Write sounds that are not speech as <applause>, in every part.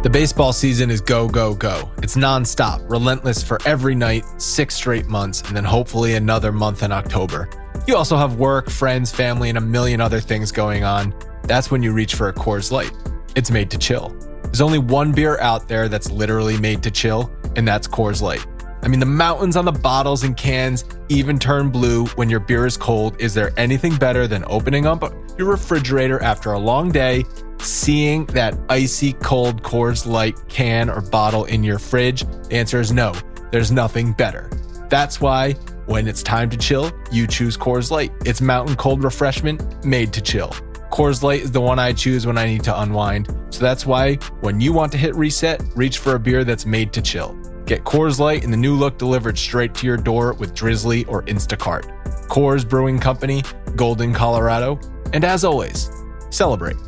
The baseball season is go, go, go. It's nonstop, relentless for every night, six straight months, and then hopefully another month in October. You also have work, friends, family, and a million other things going on. That's when you reach for a Coors Light. It's made to chill. There's only one beer out there that's literally made to chill, and that's Coors Light. I mean, the mountains on the bottles and cans even turn blue when your beer is cold. Is there anything better than opening up your refrigerator after a long day, seeing that icy cold Coors Light can or bottle in your fridge? The answer is no, there's nothing better. That's why when it's time to chill, you choose Coors Light. It's mountain cold refreshment made to chill. Coors Light is the one I choose when I need to unwind. So that's why when you want to hit reset, reach for a beer that's made to chill. Get Coors Light in the new look delivered straight to your door with Drizzly or Instacart. Coors Brewing Company, Golden, Colorado. And as always, celebrate.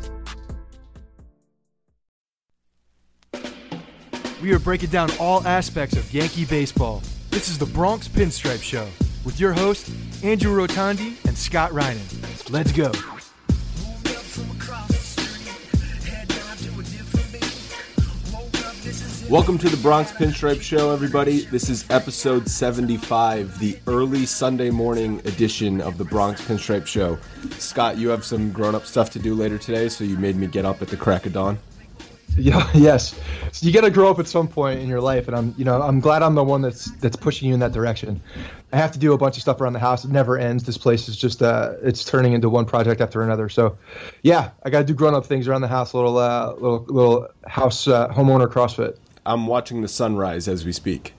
We are breaking down all aspects of Yankee baseball. This is the Bronx Pinstripe Show with your hosts, Andrew Rotondi and Scott Reinen. Let's go. Welcome to the Bronx Pinstripe Show, everybody. This is episode 75, the early Sunday morning edition of the Bronx Pinstripe Show. Scott, you have some grown up stuff to do later today, so you made me get up at the crack of dawn. Yeah, <laughs> yes. So you got to grow up at some point in your life, and I'm, you know, I'm glad I'm the one that's that's pushing you in that direction. I have to do a bunch of stuff around the house. It never ends. This place is just, uh, it's turning into one project after another. So, yeah, I got to do grown up things around the house. Little, uh, little, little house uh, homeowner CrossFit. I'm watching the sunrise as we speak.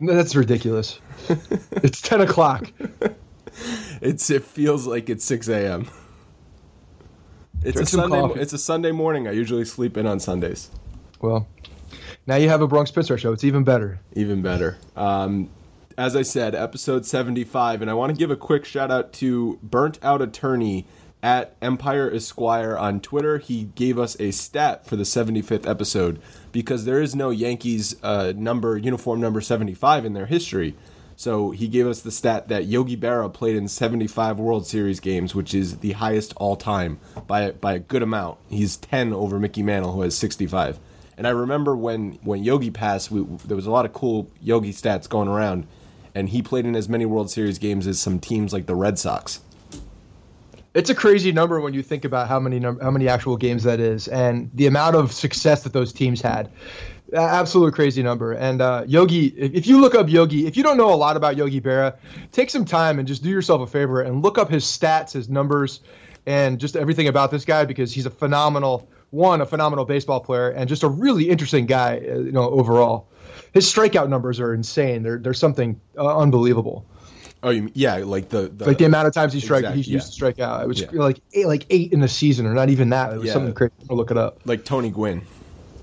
That's ridiculous. <laughs> it's ten o'clock. It's it feels like it's six a.m. It's Drink a Sunday. coffee. It's a Sunday morning. I usually sleep in on Sundays. Well, now you have a Bronx Pinstripe show. It's even better. Even better. Um, as I said, episode 75, and I want to give a quick shout out to Burnt Out Attorney at Empire Esquire on Twitter. He gave us a stat for the 75th episode because there is no Yankees uh, number, uniform number 75 in their history. So he gave us the stat that Yogi Berra played in 75 World Series games, which is the highest all time by by a good amount. He's 10 over Mickey Mantle, who has 65. And I remember when when Yogi passed, we, there was a lot of cool Yogi stats going around, and he played in as many World Series games as some teams like the Red Sox. It's a crazy number when you think about how many num- how many actual games that is, and the amount of success that those teams had. Absolute crazy number. And uh, Yogi, if you look up Yogi, if you don't know a lot about Yogi Berra, take some time and just do yourself a favor and look up his stats, his numbers, and just everything about this guy because he's a phenomenal one, a phenomenal baseball player, and just a really interesting guy. uh, You know, overall, his strikeout numbers are insane. They're they're something uh, unbelievable. Oh, you mean, yeah, like the, the Like the amount of times he strike Exact- he used to strike out. It was Yeah. like eight, like eight in the season, or not even that. It was Yeah. something crazy. I'll look it up. like Tony Gwynn.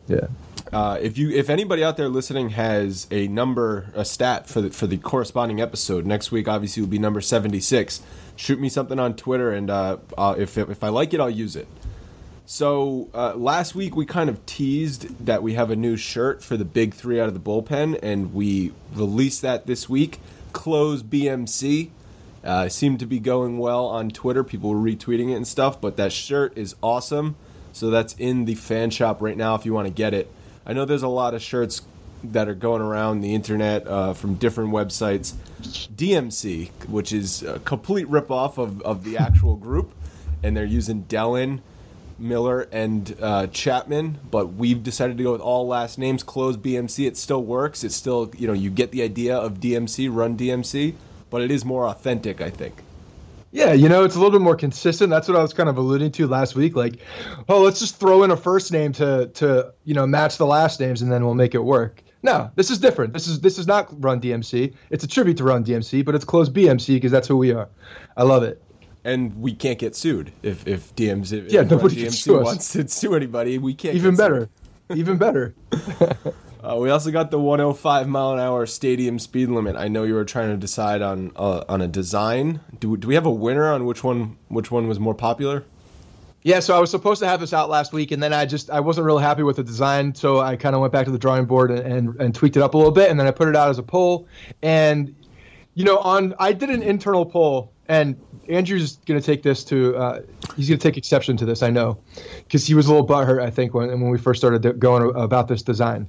Yeah. Uh, if you if anybody out there listening has a number a stat for the for the corresponding episode next week, obviously will be number seventy six. Shoot me something on Twitter, and uh, uh, if if I like it, I'll use it. So uh, last week we kind of teased that we have a new shirt for the big three out of the bullpen, and we released that this week. Close BMC. Uh, seemed to be going well on Twitter. People were retweeting it and stuff, but that shirt is awesome. So that's in the fan shop right now if you want to get it. I know there's a lot of shirts that are going around the internet uh, from different websites. DMC, which is a complete ripoff of, of the actual group, and they're using Dellin, Miller, and uh, Chapman. But we've decided to go with all last names. Close BMC. It still works. It's still you know you get the idea of DMC, run DMC, but it is more authentic, I think. Yeah, you know, it's a little bit more consistent. That's what I was kind of alluding to last week. Like, oh, let's just throw in a first name to to you know match the last names, and then we'll make it work. No, this is different. This is this is not Run DMC. It's a tribute to Run DMC, but it's close BMC because that's who we are. I love it. And we can't get sued if if DMC if Yeah, Run nobody can DMC sue wants to <laughs> sue anybody. We can't. Even get sued. better, even better. <laughs> <laughs> Uh, we also got the 105 mile an hour stadium speed limit. I know you were trying to decide on uh, on a design. Do, do we have a winner on which one which one was more popular? Yeah, so I was supposed to have this out last week, and then I just I wasn't real happy with the design, so I kind of went back to the drawing board and, and and tweaked it up a little bit, and then I put it out as a poll. And you know, on I did an internal poll, and Andrew's gonna take this to uh, he's gonna take exception to this, I know, because he was a little butthurt, I think, when when we first started going about this design.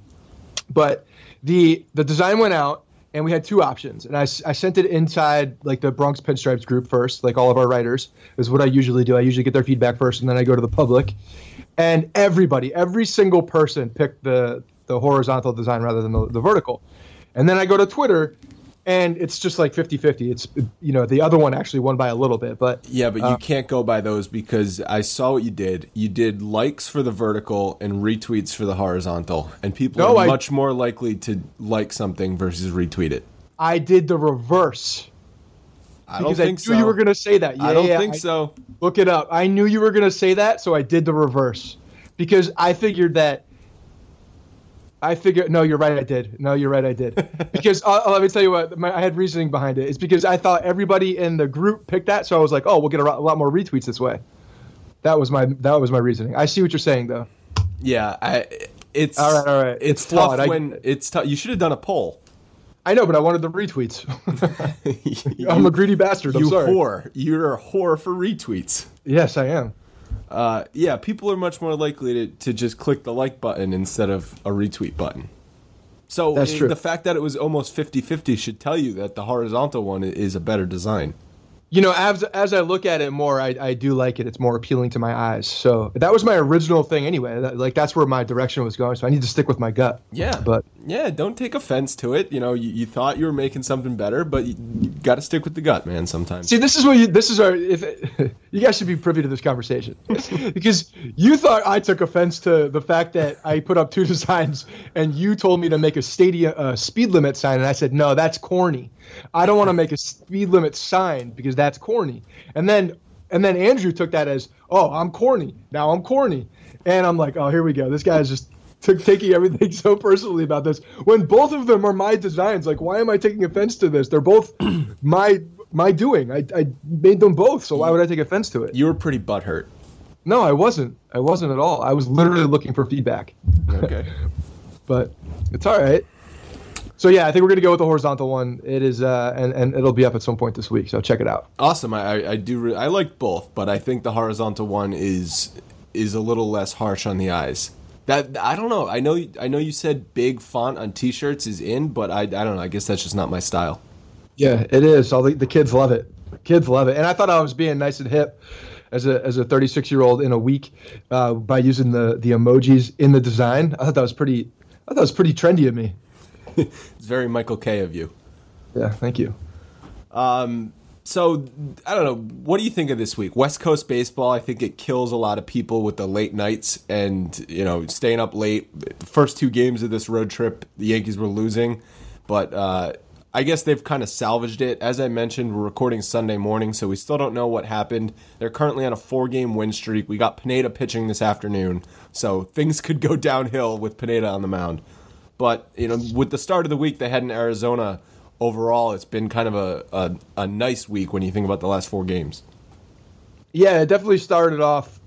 But the the design went out, and we had two options, and I, I sent it inside like the Bronx Pinstripes group first, like all of our writers is what I usually do. I usually get their feedback first, and then I go to the public, and everybody, every single person picked the the horizontal design rather than the, the vertical, and then I go to Twitter. And it's just like 50-50. It's you know the other one actually won by a little bit, but Yeah, but you Uh, can't go by those because I saw what you did. You did likes for the vertical and retweets for the horizontal, and people No, are I- much more likely to like something versus retweet it. I did the reverse I don't because I think knew so. you were going to say that. Yeah, I don't yeah, think I- so. Look it up. I knew you were going to say that, so I did the reverse because I figured that. I figured no, you're right. I did. No, you're right. I did <laughs> because uh, let me tell you what. My, I had reasoning behind it. It's because I thought everybody in the group picked that, so I was like, oh, we'll get a, ro- a lot more retweets this way. That was my that was my reasoning. I see what you're saying though. Yeah, I, it's All right, all right. It's, It's tough. I- when it's tough. You should have done a poll. I know, but I wanted the retweets. <laughs> <laughs> I'm a greedy bastard. I'm you sorry. whore. You're a whore for retweets. Yes, I am. Uh, yeah, people are much more likely to, to just click the like button instead of a retweet button. So That's uh, true. the fact that it was almost 50-50 should tell you that the horizontal one is a better design. You know, as as I look at it more, I, I do like it. It's more appealing to my eyes. So that was my original thing anyway. That, like that's where my direction was going. So I need to stick with my gut. Yeah, But yeah, don't take offense to it. You know, you, you thought you were making something better, but you, you got to stick with the gut, man. Sometimes. see, this is what you. This is our. If <laughs> you guys should be privy to this conversation, <laughs> because you thought I took offense to the fact that I put up two <laughs> designs, and you told me to make a stadium uh, speed limit sign, and I said no, that's corny. I don't want to make a speed limit sign because that's corny. And then and then Andrew took that as, oh, I'm corny. Now I'm corny. And I'm like, oh, here we go. This guy's just took taking everything <laughs> so personally about this. When both of them are my designs, like, why am I taking offense to this? They're both <clears throat> my my doing. I, I made them both, so why would I take offense to it? you were pretty butthurt. No, I wasn't. I wasn't at all. I was literally looking for feedback. Okay. <laughs> But it's all right. So yeah, I think we're gonna go with the horizontal one. It is, uh, and and it'll be up at some point this week. So check it out. awesome. I, I, I do. Re- I like both, but I think the horizontal one is is a little less harsh on the eyes. That I don't know. I know. I know you said big font on T-shirts is in, but I I don't know. I guess that's just not my style. Yeah, it is. All the, the kids love it. Kids love it. And I thought I was being nice and hip as a as a 36 year old in a week uh, by using the the emojis in the design. I thought that was pretty. I thought that was pretty trendy of me. <laughs> it's very Michael K of you. Yeah, thank you. Um, so I don't know. What do you think of this week? West Coast baseball. I think it kills a lot of people with the late nights and you know staying up late. The first two games of this road trip, the Yankees were losing, but uh, I guess they've kind of salvaged it. As I mentioned, we're recording Sunday morning, so we still don't know what happened. They're currently on a four-game win streak. We got Pineda pitching this afternoon, so things could go downhill with Pineda on the mound. But you know, with the start of the week, they had in Arizona overall, it's been kind of a, a, a nice week when you think about the last four games. Yeah, it definitely started off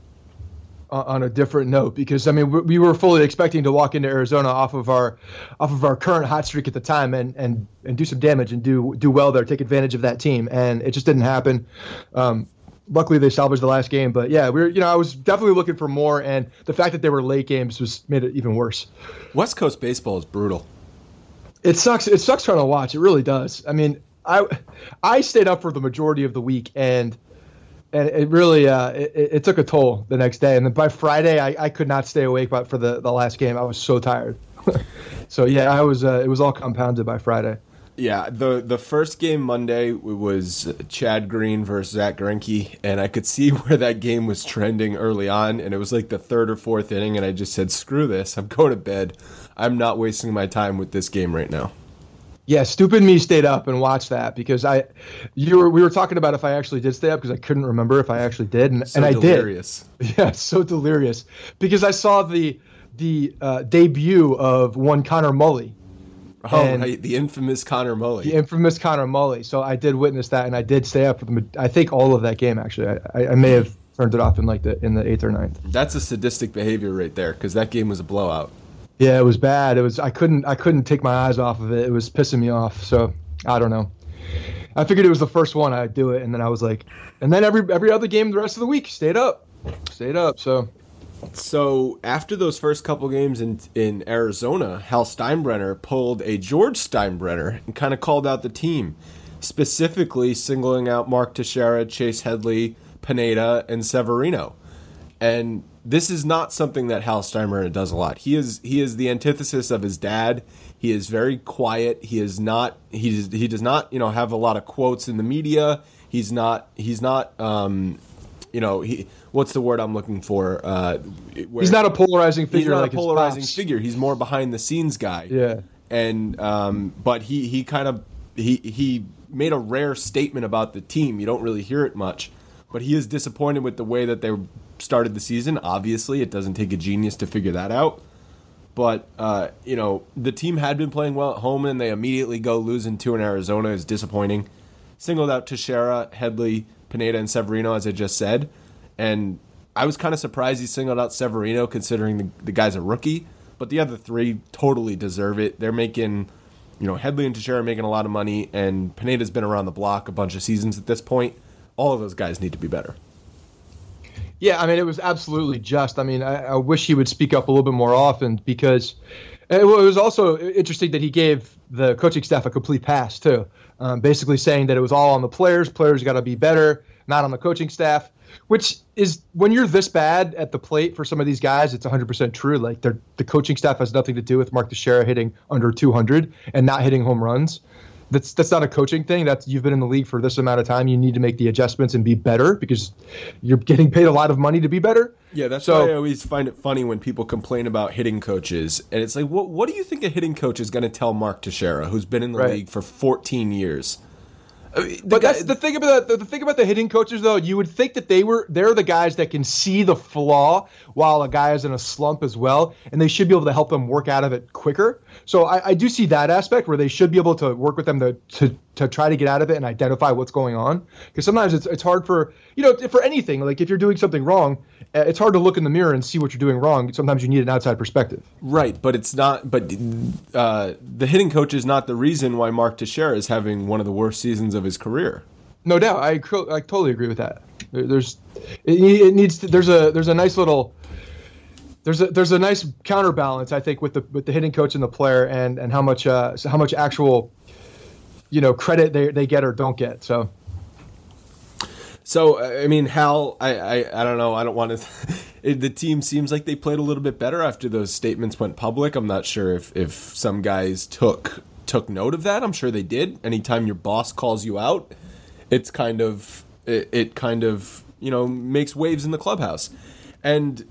on a different note because I mean we were fully expecting to walk into Arizona off of our off of our current hot streak at the time and and and do some damage and do do well there, take advantage of that team, and it just didn't happen. Um, luckily, they salvaged the last game, but yeah, we are you know I was definitely looking for more, and the fact that they were late games was made it even worse. West Coast baseball is brutal. It sucks. It sucks trying to watch. It really does. I mean, I I stayed up for the majority of the week, and and it really uh, it, it took a toll the next day. And then by Friday, I, I could not stay awake. But for the, the last game, I was so tired. <laughs> so yeah, I was. Uh, it was all compounded by Friday. Yeah, the the first game Monday was Chad Green versus Zack Greinke, and I could see <laughs> where that game was trending early on, and it was like the third or fourth inning, and I just said, "Screw this! I'm going to bed. I'm not wasting my time with this game right now." Yeah, stupid me stayed up and watched that because I, you were we were talking about if I actually did stay up because I couldn't remember if I actually did, and, so and I delirious. did. <laughs> Yeah, so delirious because I saw the the uh, debut of one Conor Mullee Oh, right, the infamous Conor Mullee. The infamous Conor Mullee. So I did witness that, and I did stay up for the. I think all of that game actually. I, I may have turned it off in like the in the eighth or ninth. That's a sadistic behavior right there, because that game was a blowout. Yeah, it was bad. It was. I couldn't. I couldn't take my eyes off of it. It was pissing me off. So I don't know. I figured it was the first one I'd do it, and then I was like, and then every every other game the rest of the week stayed up, stayed up. So so after those first couple games in in Arizona, Hal Steinbrenner pulled a George Steinbrenner and kind of called out the team, specifically singling out Mark Teixeira, Chase Headley, Pineda, and Severino. And this is not something that Hal Steinbrenner does a lot. He is he is the antithesis of his dad. He is very quiet. He is not he he does not you know have a lot of quotes in the media. He's not he's not um, you know he what's the word I'm looking for? Uh, he's not a polarizing figure. He's not like a polarizing figure. He's more behind the scenes guy. Yeah. And um, but he he kind of he he made a rare statement about the team. You don't really hear it much, but he is disappointed with the way that they started the season. Obviously, it doesn't take a genius to figure that out. But uh, you know the team had been playing well at home, and they immediately go losing two in Arizona is disappointing. Singled out Teixeira, Headley, Pineda, and Severino, as I just said. And I was kind of surprised he singled out Severino considering the, the guy's a rookie. But the other three totally deserve it. They're making, you know, Headley and Teixeira making a lot of money, and Pineda's been around the block a bunch of seasons at this point. All of those guys need to be better. Yeah, I mean, it was absolutely just. I mean, I, I wish he would speak up a little bit more often because it was also interesting that he gave the coaching staff a complete pass, too. Um, basically saying that it was all on the players. Players got to be better, not on the coaching staff which is when you're this bad at the plate for some of these guys, it's 100% true. Like the coaching staff has nothing to do with Mark Teixeira hitting under 200 and not hitting home runs. That's that's not a coaching thing. That's you've been in the league for this amount of time. You need to make the adjustments and be better because you're getting paid a lot of money to be better. Yeah, that's so, why I always find it funny when people complain about hitting coaches, and it's like, what what do you think a hitting coach is going to tell Mark Teixeira, who's been in the right. league for 14 years? Uh, but guy, that's the thing about the, the thing about the hitting coaches though. You would think that they were they're the guys that can see the flaw while a guy is in a slump as well, and they should be able to help them work out of it quicker. So I, I do see that aspect where they should be able to work with them to, to to try to get out of it and identify what's going on. Because sometimes it's it's hard for you know for anything like if you're doing something wrong, uh, it's hard to look in the mirror and see what you're doing wrong. Sometimes you need an outside perspective. Right, but it's not. But uh, the hitting coach is not the reason why Mark Teixeira is having one of the worst seasons of his career. No doubt, I I totally agree with that. There's it, it needs to, there's a there's a nice little there's a there's a nice counterbalance I think with the with the hitting coach and the player and and how much uh how much actual you know credit they they get or don't get. So So I mean, Hal, I, I, I don't know. I don't want <laughs> to. the team seems like they played a little bit better after those statements went public. I'm not sure if if some guys took took note of that. I'm sure they did. Anytime your boss calls you out, it's kind of it, it kind of you know makes waves in the clubhouse. And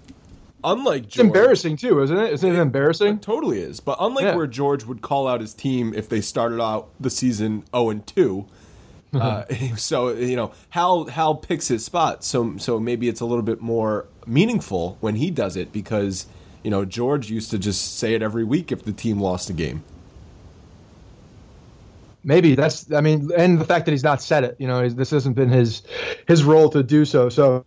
unlike George, It's embarrassing too, isn't it? Isn't it embarrassing? It totally is. But unlike Yeah. where George would call out his team if they started out the season 0 and 2, <laughs> uh, <laughs> so you know Hal Hal picks his spot. So so maybe it's a little bit more meaningful when he does it because you know George used to just say it every week if the team lost a game. Maybe that's. I mean, and the fact that he's not said it. You know, this hasn't been his his role to do so. So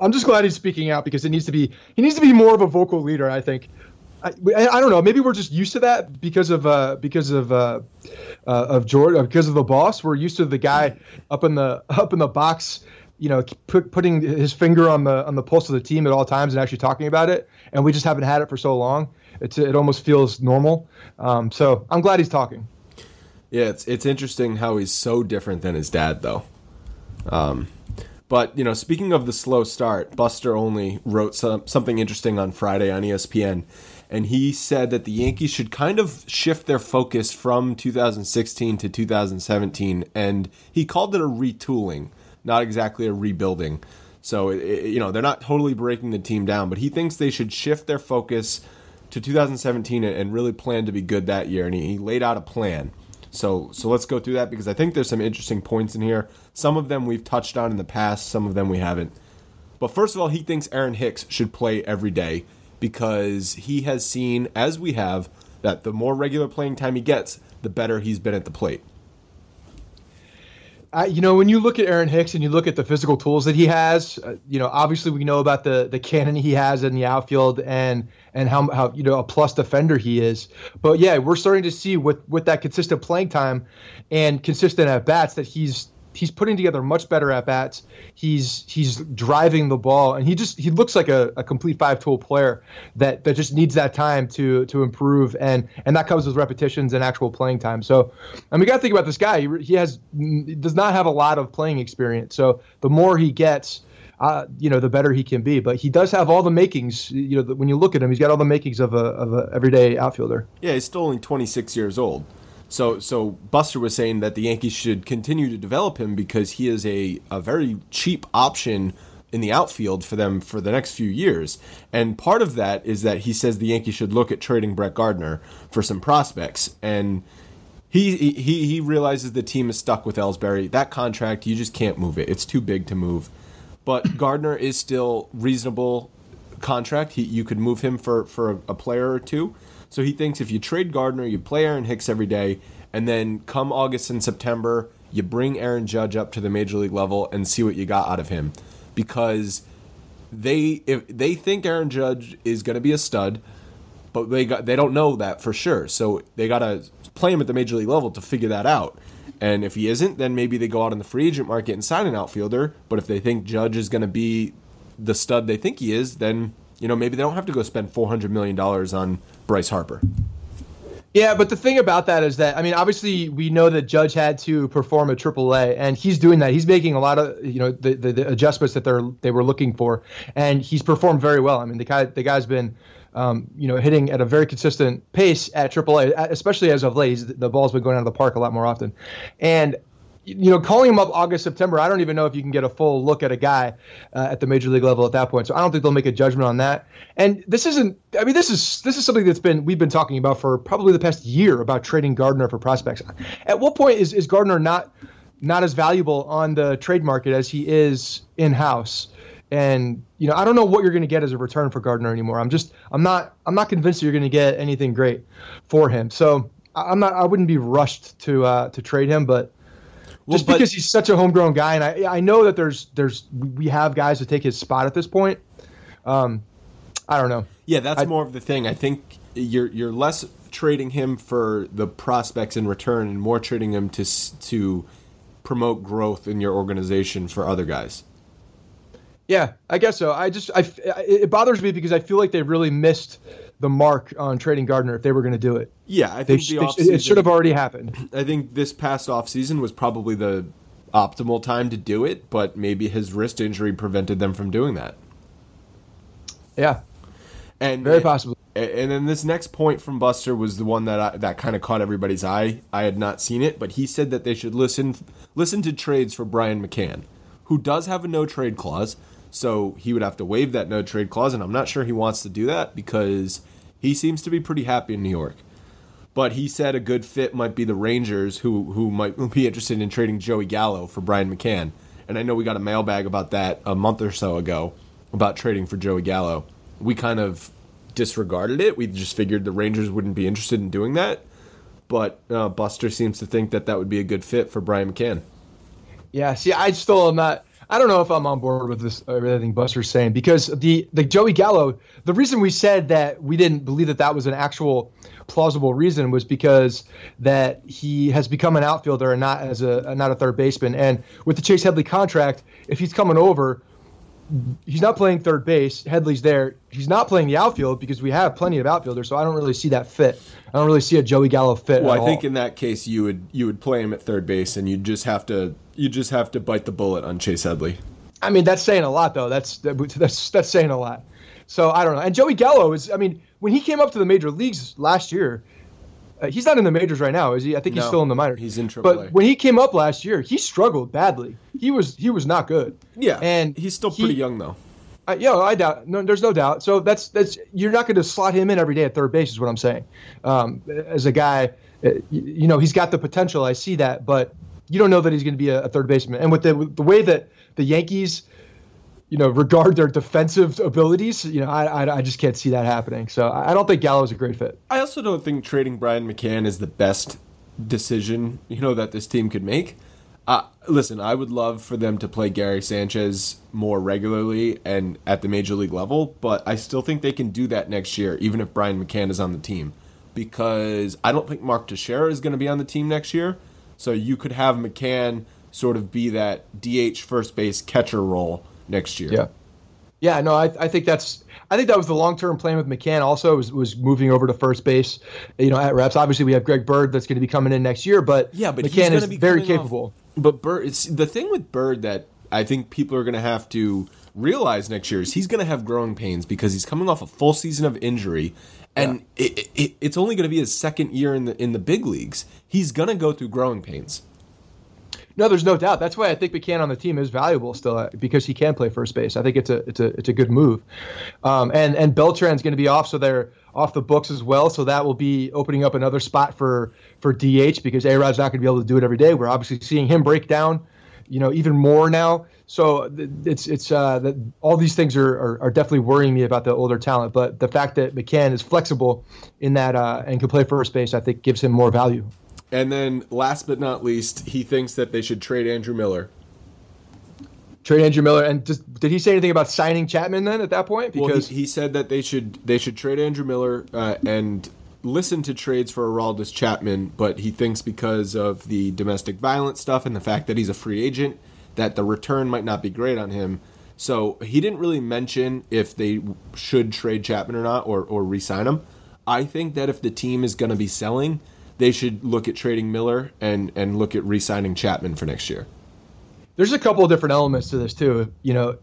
I'm just glad he's speaking out because it needs to be. He needs to be more of a vocal leader. I think. I, I don't know. Maybe we're just used to that because of uh, because of uh, uh, of George uh, because of the boss. We're used to the guy up in the <laughs> up in the box, you know, put, putting his finger on the on the pulse of the team at all times and actually talking about it. And we just haven't had it for so long. It's it almost feels normal. Um, so I'm glad he's talking. Yeah, it's it's interesting how he's so different than his dad, though. Um, but you know, speaking of the slow start, Buster Olney wrote some, something interesting on Friday on ESPN, and he said that the Yankees should kind of shift their focus from 2016 to 2017, and he called it a retooling, not exactly a rebuilding. So it, it- you know, they're not totally breaking the team down, but he thinks they should shift their focus to 2017 and- and really plan to be good that year. And he, he laid out a plan. So so let's go through that because I think there's some interesting points in here. Some of them we've touched on in the past, some of them we haven't. But first of all, he thinks Aaron Hicks should play every day because he has seen, as we have, that the more regular playing time he gets, the better he's been at the plate. You know, when you look at Aaron Hicks and you look at the physical tools that he has, uh, you know, obviously we know about the the cannon he has in the outfield and and how how you know a plus defender he is. But yeah, we're starting to see with with that consistent playing time and consistent at bats that he's he's putting together much better at bats. He's he's driving the ball and he just he looks like a, a complete five tool player that that just needs that time to to improve and and that comes with repetitions and actual playing time. So, and we got to think about this guy. He, he has does not have a lot of playing experience. So the more he gets. Uh, you know, the better he can be, but he does have all the makings. You know, when you look at him, he's got all the makings of a of a everyday outfielder. Yeah, he's still only 26 years old. So so Buster was saying that the Yankees should continue to develop him because he is a, a very cheap option in the outfield for them for the next few years. And part of that is that he says the Yankees should look at trading Brett Gardner for some prospects. And he he he realizes the team is stuck with Ellsbury. That contract, you just can't move it. It's too big to move. But Gardner is still reasonable contract. He you could move him for for a, a player or two. So he thinks if you trade Gardner, you play Aaron Hicks every day, and then come August and September, you bring Aaron Judge up to the major league level and see what you got out of him. Because they if they think Aaron Judge is going to be a stud, but they got they don't know that for sure. So they got to play him at the major league level to figure that out. And if he isn't, then maybe they go out in the free agent market and sign an outfielder. But if they think Judge is going to be the stud they think he is, then you know maybe they don't have to go spend four hundred million dollars on Bryce Harper. Yeah, but the thing about that is that I mean, obviously, we know that Judge had to perform at AAA, and he's doing that. He's making a lot of you know the, the, the adjustments that they're they were looking for, and he's performed very well. I mean, the guy the guy's been um, you know hitting at a very consistent pace at AAA, especially as of late. The ball's been going out of the park a lot more often, and you know, calling him up August, September, I don't even know if you can get a full look at a guy uh, at the major league level at that point. So I don't think they'll make a judgment on that. And this isn't. I mean, this is this is something that's been we've been talking about for probably the past year about trading Gardner for prospects. At what point is is Gardner not not as valuable on the trade market as he is in house? And you know, I don't know what you're going to get as a return for Gardner anymore. I'm just I'm not I'm not convinced that you're going to get anything great for him. So I'm not. I wouldn't be rushed to uh, to trade him, but just but- because he's such a homegrown guy, and I I know that there's there's we have guys to take his spot at this point. Um, I don't know. Yeah, that's I- more of the thing. I think you're you're less trading him for the prospects in return, and more trading him to to promote growth in your organization for other guys. Yeah, I guess so. I just I it bothers me because I feel like they really missed the mark on trading Gardner if they were going to do it. Yeah, I think sh- the they- it should have already happened. I think this past offseason was probably the optimal time to do it, but maybe his wrist injury prevented them from doing that. Yeah, And very possibly. And then this next point from Buster was the one that I, that kind of caught everybody's eye. I had not seen it, but he said that they should listen listen to trades for Brian McCann, who does have a no trade clause. So he would have to waive that no trade clause, and I'm not sure he wants to do that because he seems to be pretty happy in New York. But he said a good fit might be the Rangers, who who might be interested in trading Joey Gallo for Brian McCann. And I know we got a mailbag about that a month or so ago about trading for Joey Gallo. We kind of disregarded it. We just figured the Rangers wouldn't be interested in doing that. But uh, Buster seems to think that that would be a good fit for Brian McCann. Yeah, see, I still am not. I don't know if I'm on board with this uh, everything Buster's saying because the the Joey Gallo. The reason we said that we didn't believe that that was an actual plausible reason was because that he has become an outfielder and not as a uh, not a third baseman. And with the Chase Headley contract, if he's coming over, he's not playing third base. Headley's there. He's not playing the outfield because we have plenty of outfielders. So I don't really see that fit. I don't really see a Joey Gallo fit. Well, I think all. in that case you would you would play him at third base, and you'd just have to you just have to bite the bullet on Chase Headley. I mean, that's saying a lot, though. That's that's that's saying a lot. So I don't know. And Joey Gallo is. I mean, when he came up to the major leagues last year, uh, he's not in the majors right now, is he? I think he's still in the minor. he's in AAA. But when he came up last year, he struggled badly. He was he was not good. Yeah, and he's still he- pretty young though. Uh, yeah, I doubt. No, there's no doubt. So that's that's you're not going to slot him in every day at third base, is what I'm saying. Um, as a guy, uh, you know, he's got the potential. I see that, but you don't know that he's going to be a, a third baseman. And with the with the way that the Yankees, you know, regard their defensive abilities, you know, I I, I just can't see that happening. So I don't think Gallo is a great fit. I also don't think trading Brian McCann is the best decision you know that this team could make. Uh, listen, I would love for them to play Gary Sanchez more regularly and at the major league level, but I still think they can do that next year, even if Brian McCann is on the team, because I don't think Mark Teixeira is going to be on the team next year. So you could have McCann sort of be that DH first base catcher role next year. Yeah. Yeah, no, I, I think that's I think that was the long term plan with McCann. Also, was was moving over to first base, you know, at reps. Obviously, we have Greg Bird that's going to be coming in next year, but Yeah, but McCann is very coming off- capable. But Bird, it's the thing with Bird that I think people are going to have to realize next year is he's going to have growing pains because he's coming off a full season of injury, and it, it, it's only going to be his second year in the in the big leagues. He's going to go through growing pains. No, there's no doubt. That's why I think McCann on the team is valuable still uh, because he can play first base. I think it's a it's a it's a good move. Um, and and Beltran's going to be off, so they're off the books as well. So that will be opening up another spot for for DH because A Rod's not going to be able to do it every day. We're obviously seeing him break down, you know, even more now. So it's it's uh, that all these things are, are are definitely worrying me about the older talent. But the fact that McCann is flexible in that uh, and can play first base, I think gives him more value. And then, last but not least, he thinks that they should trade Andrew Miller. Trade Andrew Miller, and just, did he say anything about signing Chapman then at that point? Well, Because he, he said that they should they should trade Andrew Miller uh, and listen to trades for Aroldis Chapman, but he thinks because of the domestic violence stuff and the fact that he's a free agent, that the return might not be great on him. So he didn't really mention if they should trade Chapman or not, or or re-sign him. I think that if the team is going to be selling, they should look at trading Miller and and look at re-signing Chapman for next year. there's a couple of different elements to this too. You know,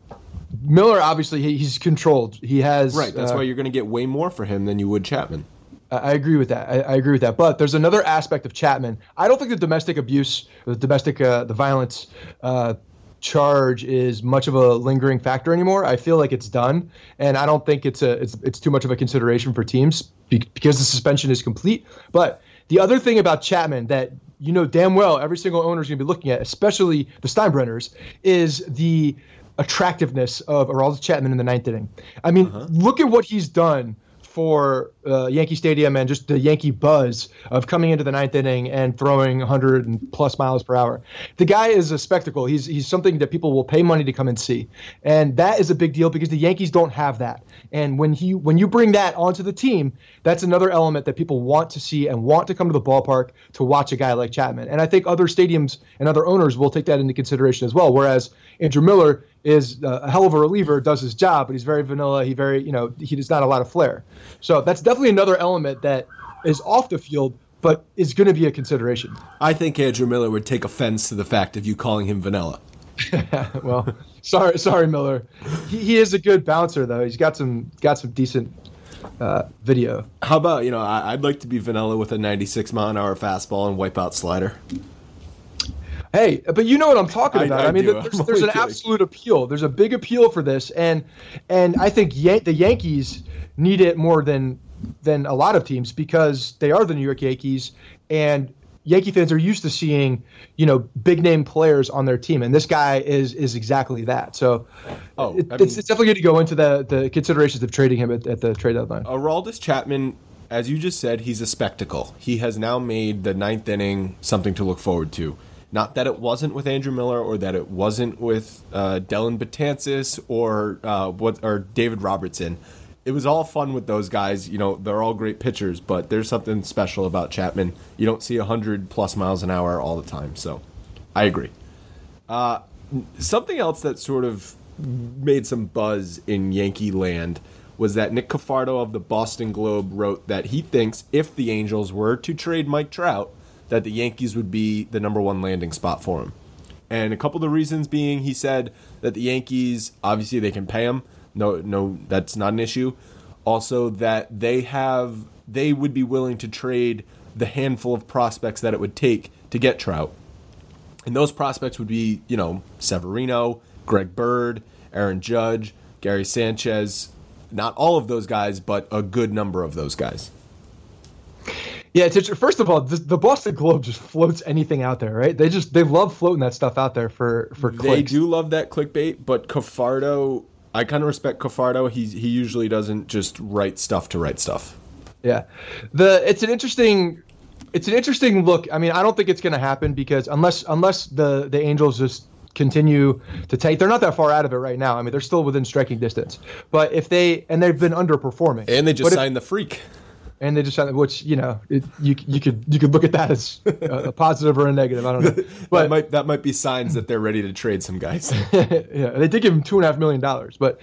Miller obviously he, he's controlled. He has Right. That's uh, why you're going to get way more for him than you would Chapman. I agree with that. I, I agree with that. But there's another aspect of Chapman. I don't think the domestic abuse, the domestic, uh, the violence uh, charge is much of a lingering factor anymore. I feel like it's done, and I don't think it's a it's it's too much of a consideration for teams be- because the suspension is complete. But the other thing about Chapman that you know damn well every single owner is going to be looking at, especially the Steinbrenners, is the attractiveness of Aroldis Chapman in the ninth inning. I mean, look at what he's done for uh, Yankee Stadium and just the Yankee buzz of coming into the ninth inning and throwing 100 and plus miles per hour. The guy is a spectacle. He's he's something that people will pay money to come and see, and that is a big deal because the Yankees don't have that. And when he when you bring that onto the team, that's another element that people want to see and want to come to the ballpark to watch a guy like Chapman. And I think other stadiums and other owners will take that into consideration as well. Whereas Andrew Miller is uh, a hell of a reliever, does his job, but he's very vanilla. He very, you know, he does not a lot of flair. So that's definitely another element that is off the field, but is going to be a consideration. I think Andrew Miller would take offense to the fact of you calling him vanilla. <laughs> well, sorry, sorry, Miller. He, he is a good bouncer though. He's got some got some decent uh, video. How about you know I, would like to be vanilla with a 96 mile an hour fastball and wipe out slider. Hey, but you know what I'm talking about. I, I, I mean, do. there's, <laughs> there's an kidding. absolute appeal. There's a big appeal for this, and and I think Yan- the Yankees need it more than than a lot of teams because they are the New York Yankees, and Yankee fans are used to seeing, you know, big name players on their team, and this guy is is exactly that. So, oh, it, mean, it's, it's, definitely going to go into the the considerations of trading him at, at the trade deadline. Aroldis Chapman, as you just said, he's a spectacle. He has now made the ninth inning something to look forward to. Not that it wasn't with Andrew Miller or that it wasn't with uh, Dellin Betances or uh, what or David Robertson it was all fun with those guys. You know, they're all great pitchers, but there's something special about Chapman. You don't see 100 plus miles an hour all the time. So I agree. Uh, something else that sort of made some buzz in Yankee land was that Nick Cafardo of the Boston Globe wrote that he thinks if the Angels were to trade Mike Trout, that the Yankees would be the number one landing spot for him. And a couple of the reasons being, he said that the Yankees, obviously, they can pay him no, no, that's not an issue. Also, that they have they would be willing to trade the handful of prospects that it would take to get Trout, and those prospects would be you know Severino, Greg Bird, Aaron Judge, Gary Sanchez. Not all of those guys, but a good number of those guys. Yeah, it's first of all, the, the, Boston Globe just floats anything out there, right? They just they love floating that stuff out there for for clicks. They do love that clickbait, but Cafardo I kind of respect Cafardo. He he usually doesn't just write stuff to write stuff. Yeah, the it's an interesting it's an interesting look. I mean, I don't think it's going to happen because unless unless the the Angels just continue to take, they're not that far out of it right now. I mean, they're still within striking distance. But if they and they've been underperforming, and they just signed if, the freak and they just which you know it, you you could you could look at that as a, positive or a negative. I don't know, <laughs> but that might that might be signs that they're ready to trade some guys. <laughs> yeah, they did give him two and a half million dollars, but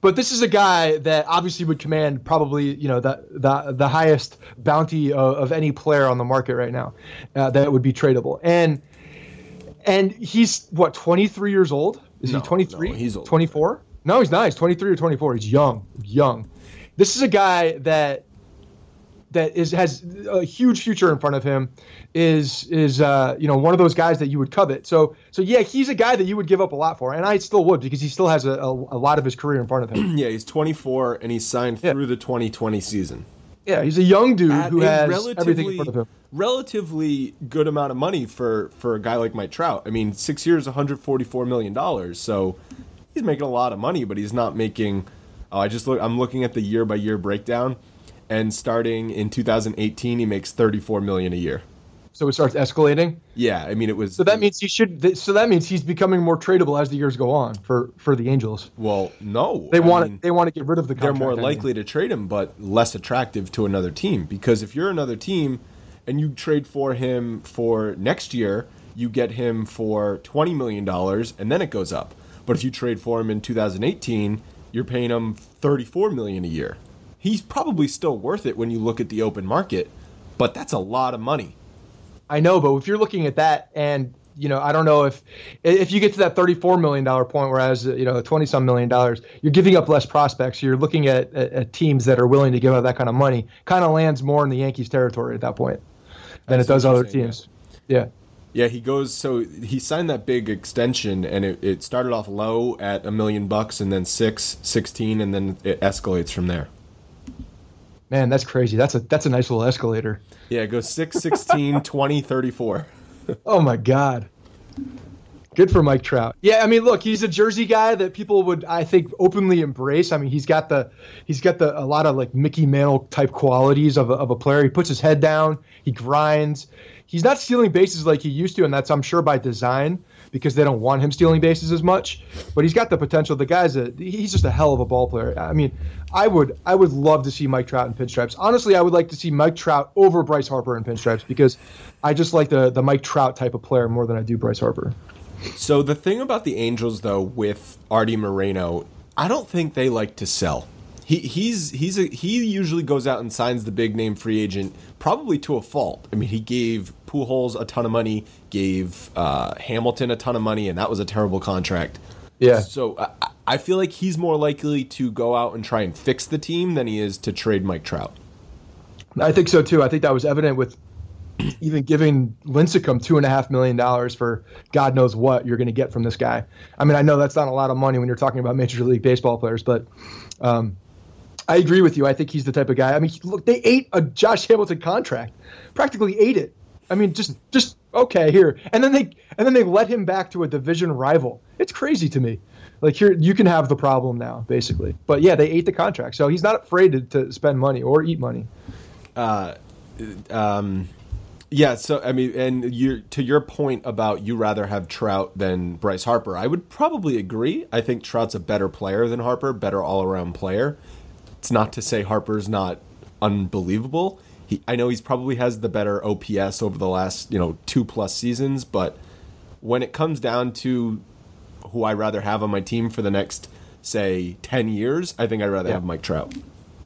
but this is a guy that obviously would command probably you know the the, the highest bounty of, of any player on the market right now uh, that would be tradable. And and he's what 23 years old? Is no, he 23 no, he's 24 no he's not. He's 23 or 24 he's young. Young. This is a guy that that is has a huge future in front of him is is uh, you know one of those guys that you would covet. So so yeah, he's a guy that you would give up a lot for, and I still would because he still has a, a, a lot of his career in front of him. <clears throat> yeah, he's 24 and he's signed yeah. through the 2020 season. Yeah, he's a young dude At who has everything in front of him. Relatively good amount of money for for a guy like Mike Trout. I mean, six years, 144 million dollars. So he's making a lot of money, but he's not making. Oh, I just look. I'm looking at the year by year breakdown and starting in 2018 he makes 34 million a year. So it starts escalating? Yeah i mean it was so that means he should so that means he's becoming more tradable as the years go on for for the angels. Well no they I want mean, they want to get rid of the they're more likely to trade him but less attractive to another team. Because if you're another team and you trade for him for next year you get him for 20 million dollars and then it goes up. But if you trade for him in 2018 you're paying him 34 million a year he's probably still worth it when you look at the open market, but that's a lot of money. I know, but if you're looking at that and you know, I don't know if if you get to that thirty-four million dollar point, whereas you know, twenty some million dollars, you're giving up less prospects. You're looking at, at, at, teams that are willing to give up that kind of money. Kind of lands more in the Yankees' territory at that point than That's it does other teams. Yeah. yeah. Yeah, he goes. So he signed that big extension, and it, it started off low at a million bucks, and then six, 16, and then it escalates from there. Man, that's crazy. That's a that's a nice little escalator. Yeah, it goes 6, 16, <laughs> 20, 34. oh my god. Good for Mike Trout. Yeah, I mean, look, he's a Jersey guy that people would, I think, openly embrace. I mean, he's got the, he's got the a lot of like Mickey Mantle type qualities of a, of a player. He puts his head down, he grinds. He's not stealing bases like he used to, and that's I'm sure by design because they don't want him stealing bases as much. But he's got the potential. The guy's a he's just a hell of a ball player. I mean, I would I would love to see Mike Trout in pinstripes. Honestly, I would like to see Mike Trout over Bryce Harper in pinstripes because I just like the the Mike Trout type of player more than I do Bryce Harper. So the thing about the Angels though with Arte Moreno, I don't think they like to sell. He he's he's a, he usually goes out and signs the big name free agent, probably to a fault. I mean, he gave Pujols a ton of money, gave uh, Hamilton a ton of money, and that was a terrible contract. Yeah. So I, I feel like he's more likely to go out and try and fix the team than he is to trade Mike Trout. I think so too. I think that was evident with even giving Lincecum two and a half million dollars for God knows what you're going to get from this guy. I mean, I know that's not a lot of money when you're talking about Major League Baseball players, but um, I agree with you. I think he's the type of guy. I mean, look, they ate a Josh Hamilton contract, practically ate it. I mean, just just okay here, and then they and then they let him back to a division rival. It's crazy to me. Like here, you can have the problem now, basically. But yeah, they ate the contract, so he's not afraid to, to spend money or eat money. Uh, um, yeah. So I mean, and you to your point about you rather have Trout than Bryce Harper, I would probably agree. I think Trout's a better player than Harper, better all around player. It's not to say Harper's not unbelievable. He, I know he's probably has the better OPS over the last you know two plus seasons, but when it comes down to who I rather have on my team for the next say ten years, I think I'd rather Yeah. have Mike Trout.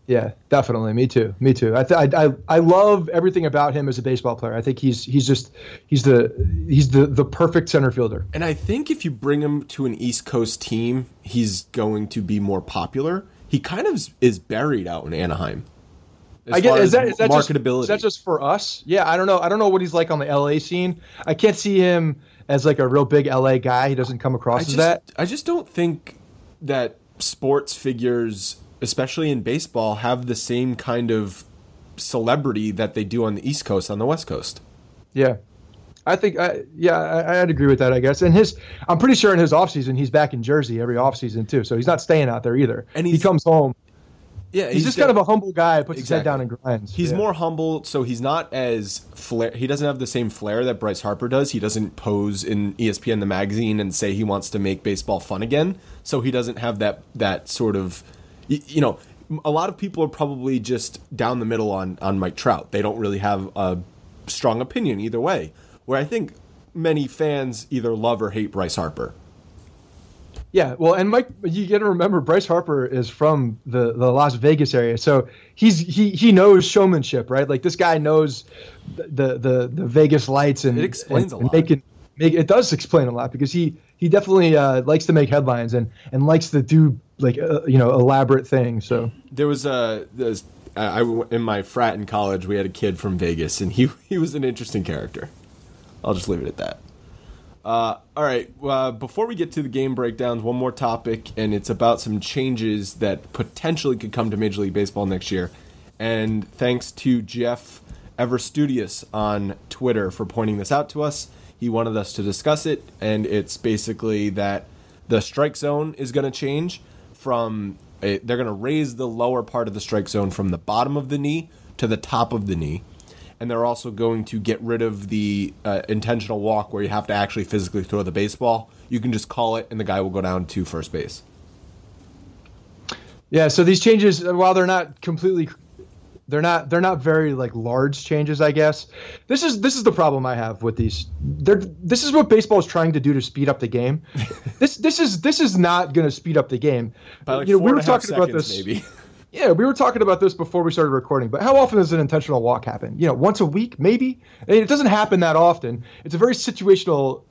Yeah, definitely. Me too. Me too. I, th- I I I love everything about him as a baseball player. I think he's he's just he's the he's the the perfect center fielder. And I think if you bring him to an East Coast team, he's going to be more popular. He kind of is buried out in Anaheim. I get is that is that just, is that just for us? Yeah, I don't know. I don't know what he's like on the LA scene. I can't see him as like a real big LA guy. He doesn't come across I as just, that. I just don't think that sports figures, especially in baseball, have the same kind of celebrity that they do on the East Coast on the West Coast. Yeah. I think, I, yeah, I, I'd agree with that, I guess. And his, I'm pretty sure in his offseason, he's back in Jersey every offseason too. So he's not staying out there either. And he comes home. Yeah, He's, just kind of a humble guy, puts his head down and grinds. He's Yeah. more humble, so he's not as flair. He doesn't have the same flair that Bryce Harper does. He doesn't pose in ESPN the magazine and say he wants to make baseball fun again. So he doesn't have that that sort of, y- you know, a lot of people are probably just down the middle on on Mike Trout. They don't really have a strong opinion either way. Where I think many fans either love or hate Bryce Harper. Yeah, well, and Mike, you got to remember Bryce Harper is from the, the Las Vegas area, so he's he he knows showmanship, right? Like this guy knows the the the Vegas lights, and It explains and, a lot. making make it does explain a lot because he he definitely uh, likes to make headlines and and likes to do like uh, you know elaborate things. So There was a there's I, I in my frat in college we had a kid from Vegas and he he was an interesting character. I'll just leave it at that. Uh, all right. Uh, before we get to the game breakdowns, one more topic, and it's about some changes that potentially could come to Major League Baseball next year. And thanks to Jeff Everstudious on Twitter for pointing this out to us. He wanted us to discuss it, and it's basically that the strike zone is going to change from a, they're going to raise the lower part of the strike zone from the bottom of the knee to the top of the knee and they're also going to get rid of the uh, intentional walk where you have to actually physically throw the baseball. You can just call it, and the guy will go down to first base. yeah, so these changes, while they're not completely they're not they're not very like large changes i guess this is this is the problem i have with these they're this is what baseball is trying to do to speed up the game <laughs> this this is this is not going to speed up the game By like you know four we were talking about seconds, this maybe. <laughs> yeah we were talking about this before we started recording but how often does an intentional walk happen you know once a week maybe I mean, it doesn't happen that often it's a very situational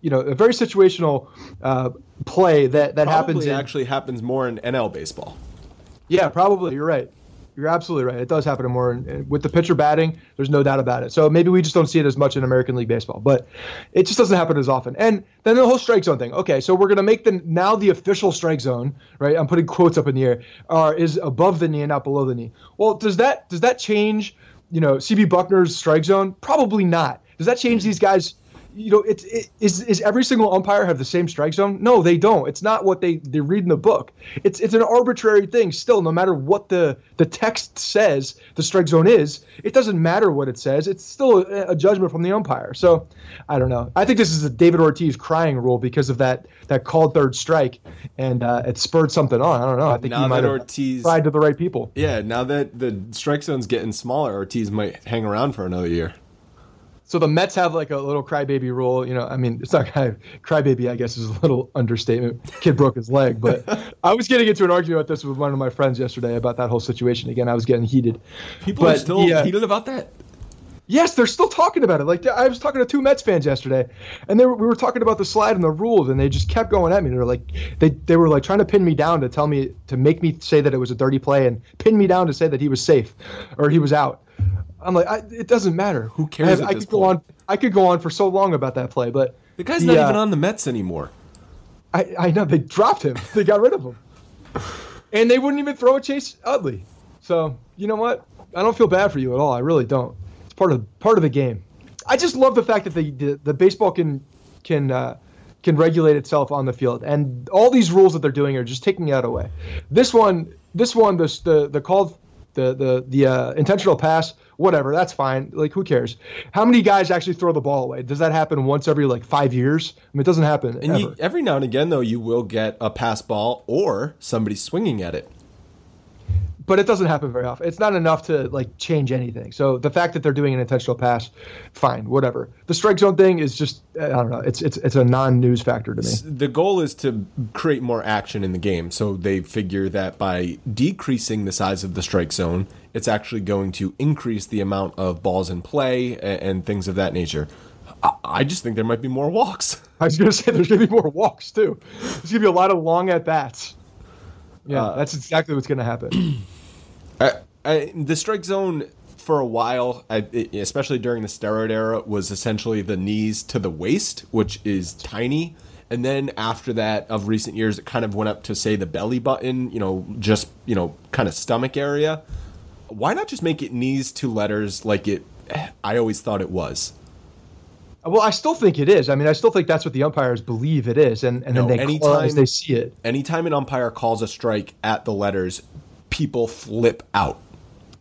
you know a very situational uh, play that that happens in, actually happens more in NL baseball. yeah, probably. You're right. You're absolutely right. It does happen more with the pitcher batting. There's no doubt about it. So maybe we just don't see it as much in American League Baseball, but it just doesn't happen as often. And then the whole strike zone thing. Okay, so we're gonna make the now the official strike zone, right? I'm putting quotes up in the air. Are is above the knee and not below the knee. Well, does that does that change? You know, CB Bucknor's strike zone? Probably not. Does that change these guys? You know, it's it, is is every single umpire have the same strike zone? No, they don't. It's not what they they read in the book. It's it's an arbitrary thing. Still, no matter what the the text says, the strike zone is. It doesn't matter what it says. It's still a, a judgment from the umpire. So, I don't know. I think this is a David Ortiz crying rule because of that that called third strike, and uh, it spurred something on. I don't know. I think Now he might have Ortiz- tried to the right people. Yeah, now that the strike zone's getting smaller, Ortiz might hang around for another year. So the Mets have like a little crybaby rule. You know, I mean, it's not cry, crybaby. I guess is a little understatement. Kid broke his leg, but <laughs> I was getting into an argument about this with one of my friends yesterday about that whole situation. Again, I was getting heated. People But, are still yeah. Uh, heated about that. Yes, they're still talking about it. Like I was talking to two Mets fans yesterday, and they were, we were talking about the slide and the rules, and they just kept going at me. They were like, they they were like trying to pin me down to tell me to make me say that it was a dirty play and pin me down to say that he was safe or he was out. I'm like, I, it doesn't matter. Who cares I, I this could go on. I could go on for so long about that play, but The guy's the, not uh, even on the Mets anymore. I, I know they dropped him. <laughs> They got rid of him, and they wouldn't even throw a Chase Utley. So you know what? I don't feel bad for you at all. I really don't. It's part of part of the game. I just love the fact that the the, the baseball can can uh, can regulate itself on the field, and all these rules that they're doing are just taking that away. This one, this one, the the the called the the the uh, intentional pass, whatever. That's fine. Like who cares? How many guys actually throw the ball away? Does that happen once every like five years? I mean, it doesn't happen And ever. you, every now and again, though, you will get a pass ball or somebody swinging at it. but it doesn't happen very often. It's not enough to like change anything. So the fact that they're doing an intentional pass, fine, whatever. The strike zone thing is just I don't know. It's it's it's a non-news factor to me. The goal is to create more action in the game. So they figure that by decreasing the size of the strike zone, it's actually going to increase the amount of balls in play and, and things of that nature. I, I just think there might be more walks. <laughs> I was gonna say there's gonna be more walks too. There's gonna be a lot of long at bats. Yeah, uh, that's exactly what's gonna happen. <clears throat> I, I, the strike zone for a while, especially during the steroid era, was essentially the knees to the waist, which is tiny. And then after that, of recent years, it kind of went up to say the belly button, you know, just you know, kind of stomach area. Why not just make it knees to letters like it? I always thought it was. well, I still think it is. I mean, I still think that's what the umpires believe it is, and and No, then they call it as anytime- they see it. Anytime an umpire calls a strike at the letters, people flip out.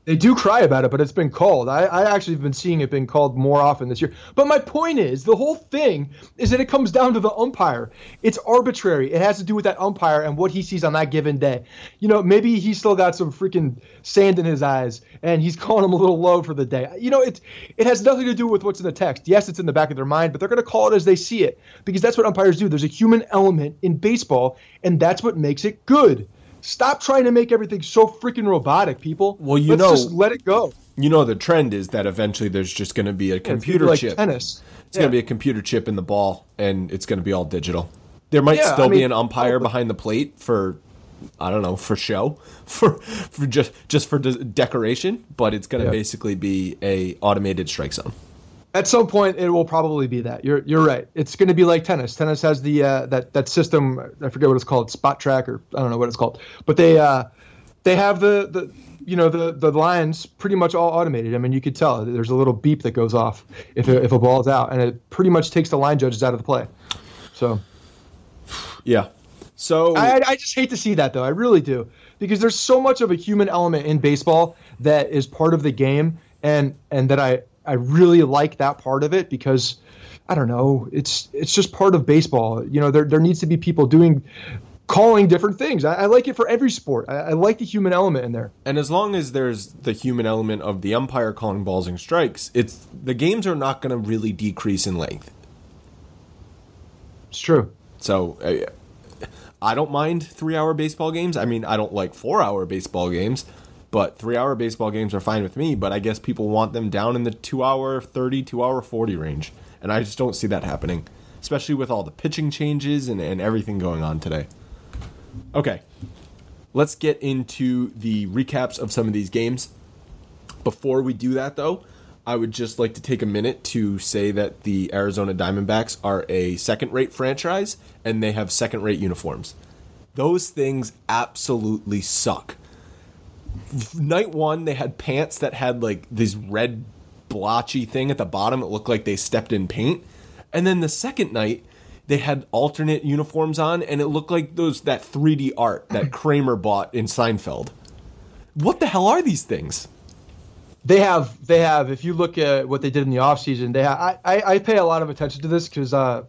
They do cry about it, but it's been called. I, I actually have been seeing it being called more often this year. But my point is, the whole thing is that it comes down to the umpire. It's arbitrary. It has to do with that umpire and what he sees on that given day. You know, maybe he's still got some freaking sand in his eyes and he's <laughs> calling him a little low for the day. You know, it it has nothing to do with what's in the text. Yes, it's in the back of their mind, but they're going to call it as they see it because that's what umpires do. There's a human element in baseball, and that's what makes it good. Stop trying to make everything so freaking robotic, people. Well, you Let's know- just let it go. You know, the trend is that eventually there's just going to be a computer be like chip. tennis. It's going to be a computer chip in the ball, and it's going to be all digital. There might Yeah, still I be an umpire behind the plate for, I don't know, for show, <laughs> for for just just for de- decoration, but it's going to Yeah. basically be a automated strike zone. At some point, it will probably be that. You're you're right. It's going to be like tennis. Tennis has the uh, that that system. I forget what it's called, spot track or I don't know what it's called. But they uh, they have the the you know the the lines pretty much all automated. I mean, you could tell there's a little beep that goes off if a, if a ball's out, and it pretty much takes the line judges out of the play. So Yeah. So I, I just hate to see that though. I really do because there's so much of a human element in baseball that is part of the game, and and that I I really like that part of it because I don't know. It's it's just part of baseball. You know, there there needs to be people doing calling different things. I, I like it for every sport. I, I like the human element in there. And as long as there's the human element of the umpire calling balls and strikes, it's the games are not going to really decrease in length. It's true. So uh, I don't mind three hour baseball games. I mean, I don't like four hour baseball games, but three hour baseball games are fine with me. But I guess people want them down in the two hour 30, two hour 40 range. And I just don't see that happening, especially with all the pitching changes and, and everything going on today. Okay, let's get into the recaps of some of these games. Before we do that, though, I would just like to take a minute to say that the Arizona Diamondbacks are a second rate franchise and they have second rate uniforms. Those things absolutely suck. Night one, they had pants that had like this red blotchy thing at the bottom. It looked like they stepped in paint. And then the second night, they had alternate uniforms on and it looked like those that 3D art that <clears throat> Kramer bought in Seinfeld. What the hell are these things? They have, they have. If you look at what they did in the offseason, they have. I, I, I pay a lot of attention to this because uh,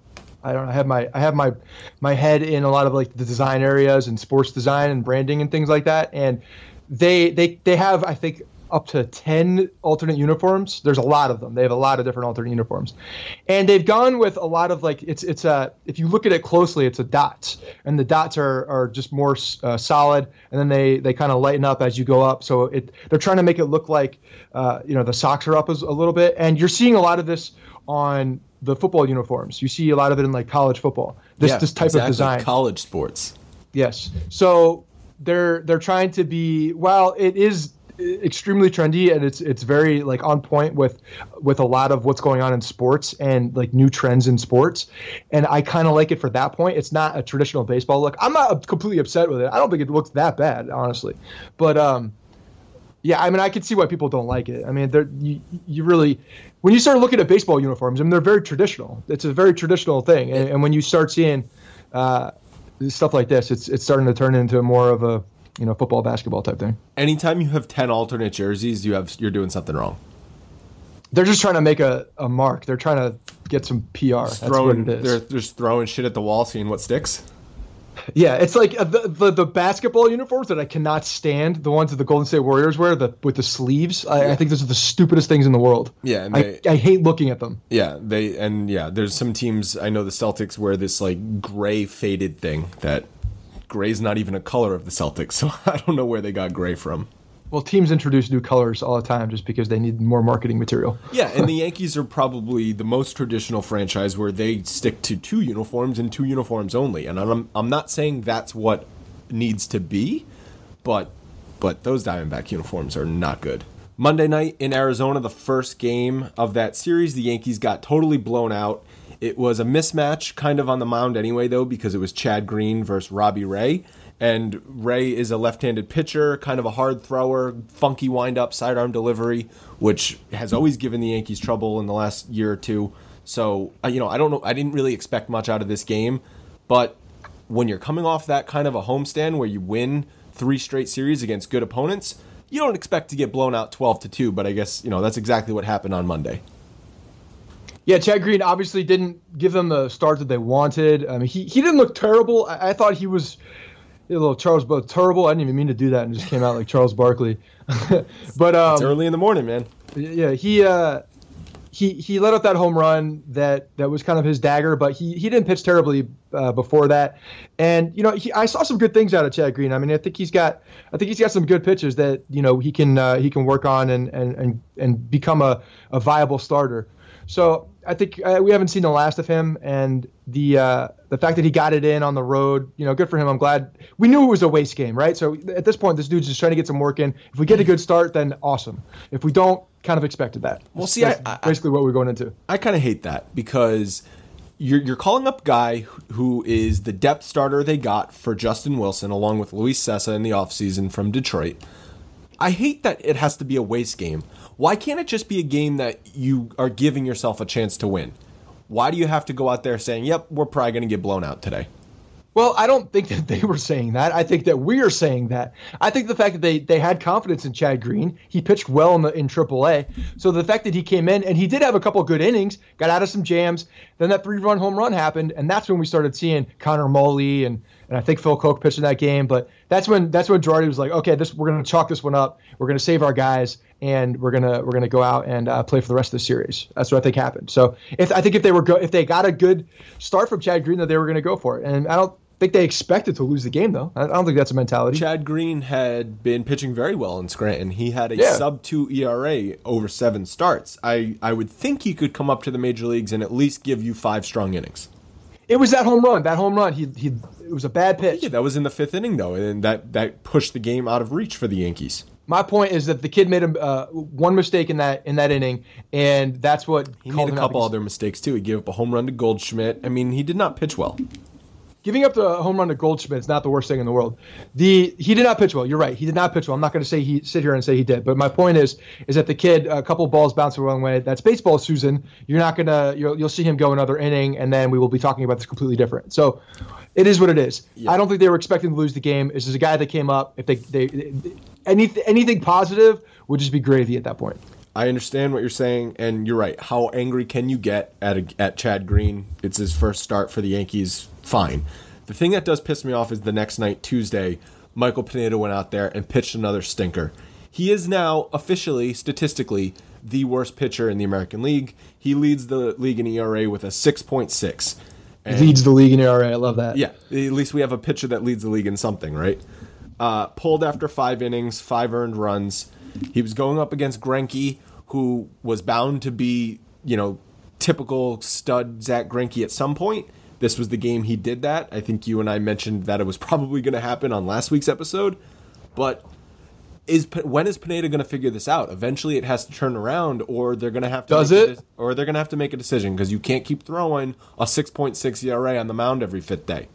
I don't know. I have my, I have my, my head in a lot of like the design areas and sports design and branding and things like that. And they, they, they have, I think, up to 10 alternate uniforms. There's a lot of them. They have a lot of different alternate uniforms. And they've gone with a lot of like it's it's a if you look at it closely, it's a dots. And the dots are are just more uh, solid and then they they kind of lighten up as you go up. So it they're trying to make it look like uh, you know the socks are up a, a little bit and you're seeing a lot of this on the football uniforms. You see a lot of it in like college football. This Yeah, this type exactly. of design. College sports. Yes. So they're they're trying to be while it is extremely trendy and it's it's very like on point with with a lot of what's going on in sports and like new trends in sports. And I kind of like it for that point. It's not a traditional baseball look. I'm not completely upset with it. I don't think it looks that bad honestly. But um yeah, I mean, I can see why people don't like it. I mean, they're you, you really, when you start looking at baseball uniforms, I mean, they're very traditional. It's a very traditional thing, and, and when you start seeing uh, stuff like this, it's it's starting to turn into more of a you know football basketball type thing. Anytime you have ten alternate jerseys, you have you're doing something wrong. They're just trying to make a, a mark. They're trying to get some PR. That's throwing, what it they're just throwing shit at the wall, seeing what sticks. Yeah, it's like uh, the, the the basketball uniforms that I cannot stand. The ones that the Golden State Warriors wear, the with the sleeves. I, I think those are the stupidest things in the world. Yeah, and I, they- I hate looking at them. Yeah, they and yeah, there's some teams I know the Celtics wear this like gray faded thing that gray's not even a color of the Celtics, <laughs> so I don't know where they got gray from. Well, teams introduce new colors all the time just because they need more marketing material. <laughs> Yeah, and the Yankees are probably the most traditional franchise where they stick to two uniforms and two uniforms only. And I'm I'm not saying that's what needs to be, but but those Diamondback uniforms are not good. Monday night in Arizona, the first game of that series, the Yankees got totally blown out. It was a mismatch kind of on the mound anyway though because it was Chad Green versus Robbie Ray. And Ray is a left-handed pitcher, kind of a hard thrower, funky wind-up sidearm delivery, which has always given the Yankees trouble in the last year or two. So, uh, you know, I don't know. I didn't really expect much out of this game, but when you're coming off that kind of a homestand where you win three straight series against good opponents, you don't expect to get blown out 12 to 2, but I guess, you know, that's exactly what happened on Monday. Yeah, Chad Green obviously didn't give them the start that they wanted. I mean, he, he didn't look terrible. I, I thought he was a little Charles, but terrible. I didn't even mean to do that and just came out like Charles Barkley. <laughs> but um, It's early in the morning, man. yeah, he uh, he he let up that home run that that was kind of his dagger, but he he didn't pitch terribly uh, before that. And you know, he, I saw some good things out of Chad Green. I mean, I think he's got I think he's got some good pitches that you know he can uh, he can work on and and and, and become a, a viable starter. So I think uh, we haven't seen the last of him, and the uh, the fact that he got it in on the road, you know, good for him. I'm glad. We knew it was a waste game, right? So at this point, this dude's just trying to get some work in. If we get a good start, then awesome. If we don't, kind of expected that. Well, see, That's I- I- basically what we're going into. I kind of hate that because you're you're calling up guy who is the depth starter they got for Justin Wilson along with Luis Cessa in the offseason from Detroit. I hate that it has to be a waste game. Why can't it just be a game that you are giving yourself a chance to win? Why do you have to go out there saying, "Yep, we're probably going to get blown out today"? Well, I don't think that they were saying that. I think that we are saying that. I think the fact that they, they had confidence in Chad Green, he pitched well in the in AAA. So the fact that he came in and he did have a couple good innings, got out of some jams. Then that three run home run happened, and that's when we started seeing Conor Mullee and and I think Phil Coke pitched in that game. But that's when that's when Girardi was like, okay, this we're gonna chalk this one up. We're gonna save our guys, and we're gonna we're gonna go out and uh, play for the rest of the series. That's what I think happened. So if I think if they were go, if they got a good start from Chad Green, that they were gonna go for it. And I don't think they expected to lose the game though. I I don't think that's a mentality. Chad Green had been pitching very well in Scranton. He had a Yeah. sub two ERA over seven starts. I, I would think he could come up to the major leagues and at least give you five strong innings. It was that home run. That home run. He he. It was a bad pitch. Yeah, that was in the fifth inning though, and that that pushed the game out of reach for the Yankees. My point is that the kid made a, uh, one mistake in that in that inning, and that's what He called made a couple other mistakes too. He gave up a home run to Goldschmidt. I mean, he did not pitch well. Giving up the home run to Goldschmidt is not the worst thing in the world. The he did not pitch well. You're right. He did not pitch well. I'm not going to say he sit here and say he did. But my point is, is that the kid a couple balls bounced the wrong way. That's baseball, Susan. You're not gonna you'll, you'll see him go another inning, and then we will be talking about this completely different. So, it is what it is. I don't think they were expecting to lose the game. This is a guy that came up. If they they anything anything positive would just be gravy at that point. I understand what you're saying, and you're right. How angry can you get at a, at Chad Green? It's his first start for the Yankees. Fine. The thing that does piss me off is the next night, Tuesday, Michael Pineda went out there and pitched another stinker. he is now officially, statistically, the worst pitcher in the American League. He leads the league in ERA with a 6.6. And, leads the league in ERA. I love that. Yeah, at least we have a pitcher that leads the league in something, right? Uh, pulled after five innings, five earned runs. He was going up against Greinke, who was bound to be, you know, typical stud Zach Greinke at some point. This was the game he did that. I think you and I mentioned that it was probably going to happen on last week's episode. But is when is Pineda going to figure this out? Eventually, it has to turn around, or they're going to have to does it, or they're going to have to make a decision because you can't keep throwing a six point six ERA on the mound every fifth day.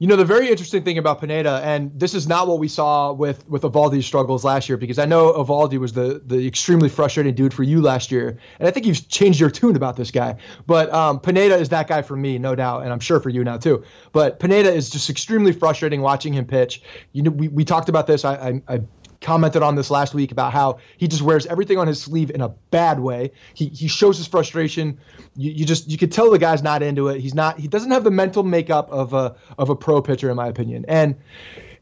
You know, the very interesting thing about Pineda, and this is not what we saw with with Eovaldi's struggles last year, because I know Eovaldi was the the extremely frustrating dude for you last year, and I think you've changed your tune about this guy. But um, Pineda is that guy for me, no doubt, and I'm sure for you now too. But Pineda is just extremely frustrating watching him pitch. You know, we, we talked about this. I, I, I commented on this last week about how he just wears everything on his sleeve in a bad way. He he shows his frustration. You, you just you could tell the guy's not into it. He's not. He doesn't have the mental makeup of a of a pro pitcher, in my opinion. And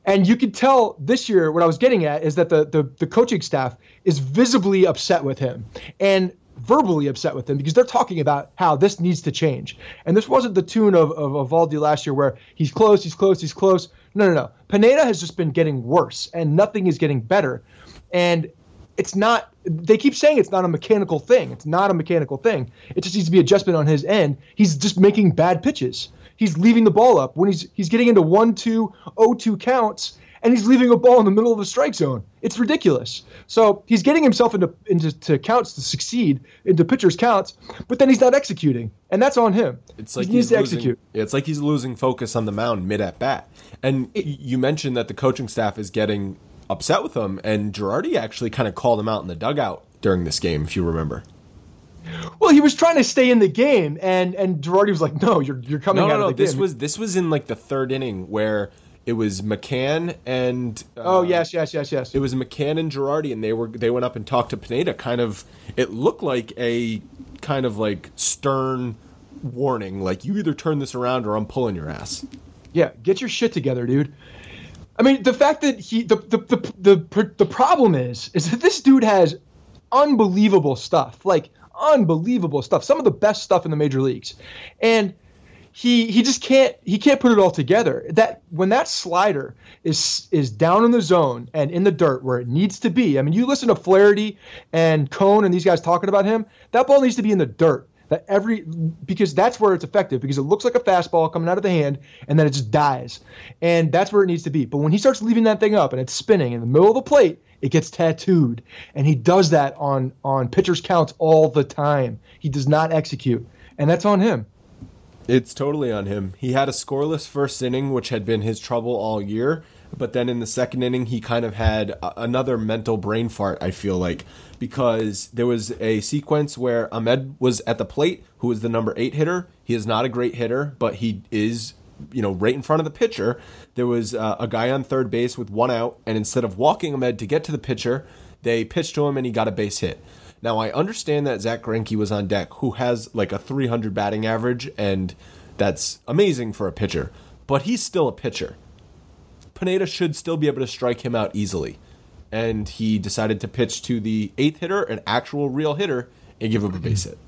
and you could tell this year what I was getting at is that the the, the coaching staff is visibly upset with him. And verbally upset with him because they're talking about how this needs to change. And this wasn't the tune of, of, of Valdi last year where he's close, he's close, he's close. No, no, no. Pineda has just been getting worse and nothing is getting better. And it's not, they keep saying it's not a mechanical thing. It's not a mechanical thing. It just needs to be adjustment on his end. He's just making bad pitches. He's leaving the ball up when he's he's getting into 1 2 0 2 counts and he's leaving a ball in the middle of the strike zone. It's ridiculous. So he's getting himself into into counts to succeed, into pitchers' counts, but then he's not executing, and that's on him. It's like he needs to losing, execute. It's like he's losing focus on the mound mid at bat. And it, you mentioned that the coaching staff is getting upset with him, and Girardi actually kind of called him out in the dugout during this game, if you remember. Well, he was trying to stay in the game, and and Girardi was like, "No, you're you're coming no, no, out no, of the this game." This was this was in like the third inning where it was McCann and uh, oh yes, yes, yes, yes. It was McCann and Girardi, and they were they went up and talked to Pineda. Kind of, it looked like a kind of like stern warning, like you either turn this around or I'm pulling your ass. Yeah, get your shit together, dude. I mean, the fact that he the the the the, the problem is is that this dude has unbelievable stuff, like unbelievable stuff, some of the best stuff in the major leagues, and he he just can't he can't put it all together. That when that slider is is down in the zone and in the dirt where it needs to be. I mean, you listen to Flaherty and Cone and these guys talking about him. That ball needs to be in the dirt. That every because that's where it's effective because it looks like a fastball coming out of the hand and then it just dies, and that's where it needs to be. But when he starts leaving that thing up and it's spinning in the middle of the plate, it gets tattooed, and he does that on on pitchers counts all the time. He does not execute, and that's on him. It's totally on him. He had a scoreless first inning, which had been his trouble all year. But then in the second inning, he kind of had another mental brain fart, I feel like, because there was a sequence where Ahmed was at the plate, who is the number eight hitter. He is not a great hitter, but he is, you know, right in front of the pitcher. There was uh, a guy on third base with one out, and instead of walking Ahmed to get to the pitcher, they pitched to him and he got a base hit. Now I understand that Zach Greinke was on deck, who has like a 300 batting average, and that's amazing for a pitcher. But he's still a pitcher. Pineda should still be able to strike him out easily, and he decided to pitch to the eighth hitter, an actual real hitter, and give him a base hit.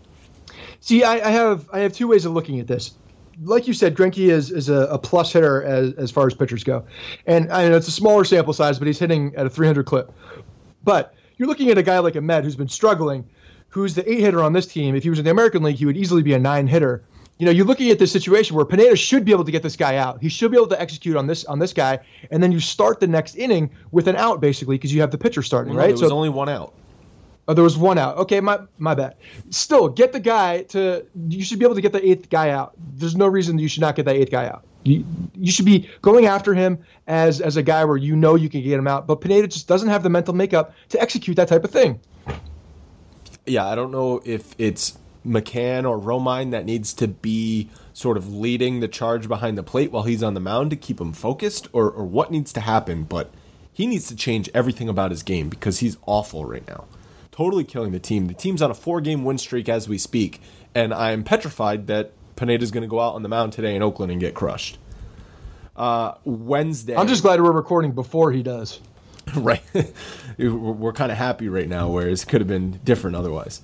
See, I, I have I have two ways of looking at this like you said, Greinke is is a, a, plus hitter as as far as pitchers go, and I know it's a smaller sample size, but he's hitting at a 300 clip. But you're looking at a guy like Ahmed who's been struggling, who's the eight hitter on this team. If he was in the American League, he would easily be a nine hitter. You know, you're looking at this situation where Pineda should be able to get this guy out. He should be able to execute on this on this guy, and then you start the next inning with an out basically because you have the pitcher starting, well, right? There was so, only one out. Oh, there was one out. Okay, my my bad. Still, get the guy to. You should be able to get the eighth guy out. There's no reason you should not get that eighth guy out. You, you should be going after him as as a guy where you know you can get him out. But Pineda just doesn't have the mental makeup to execute that type of thing. Yeah, I don't know if it's McCann or Romine that needs to be sort of leading the charge behind the plate while he's on the mound to keep him focused, or, or what needs to happen. But he needs to change everything about his game because he's awful right now totally killing the team. The team's on a four game win streak as we speak, and I'm petrified that Pineda's going to go out on the mound today in Oakland and get crushed. Uh, Wednesday. I'm just glad we're recording before he does. <laughs> right. We're kind of happy right now, whereas it could have been different otherwise.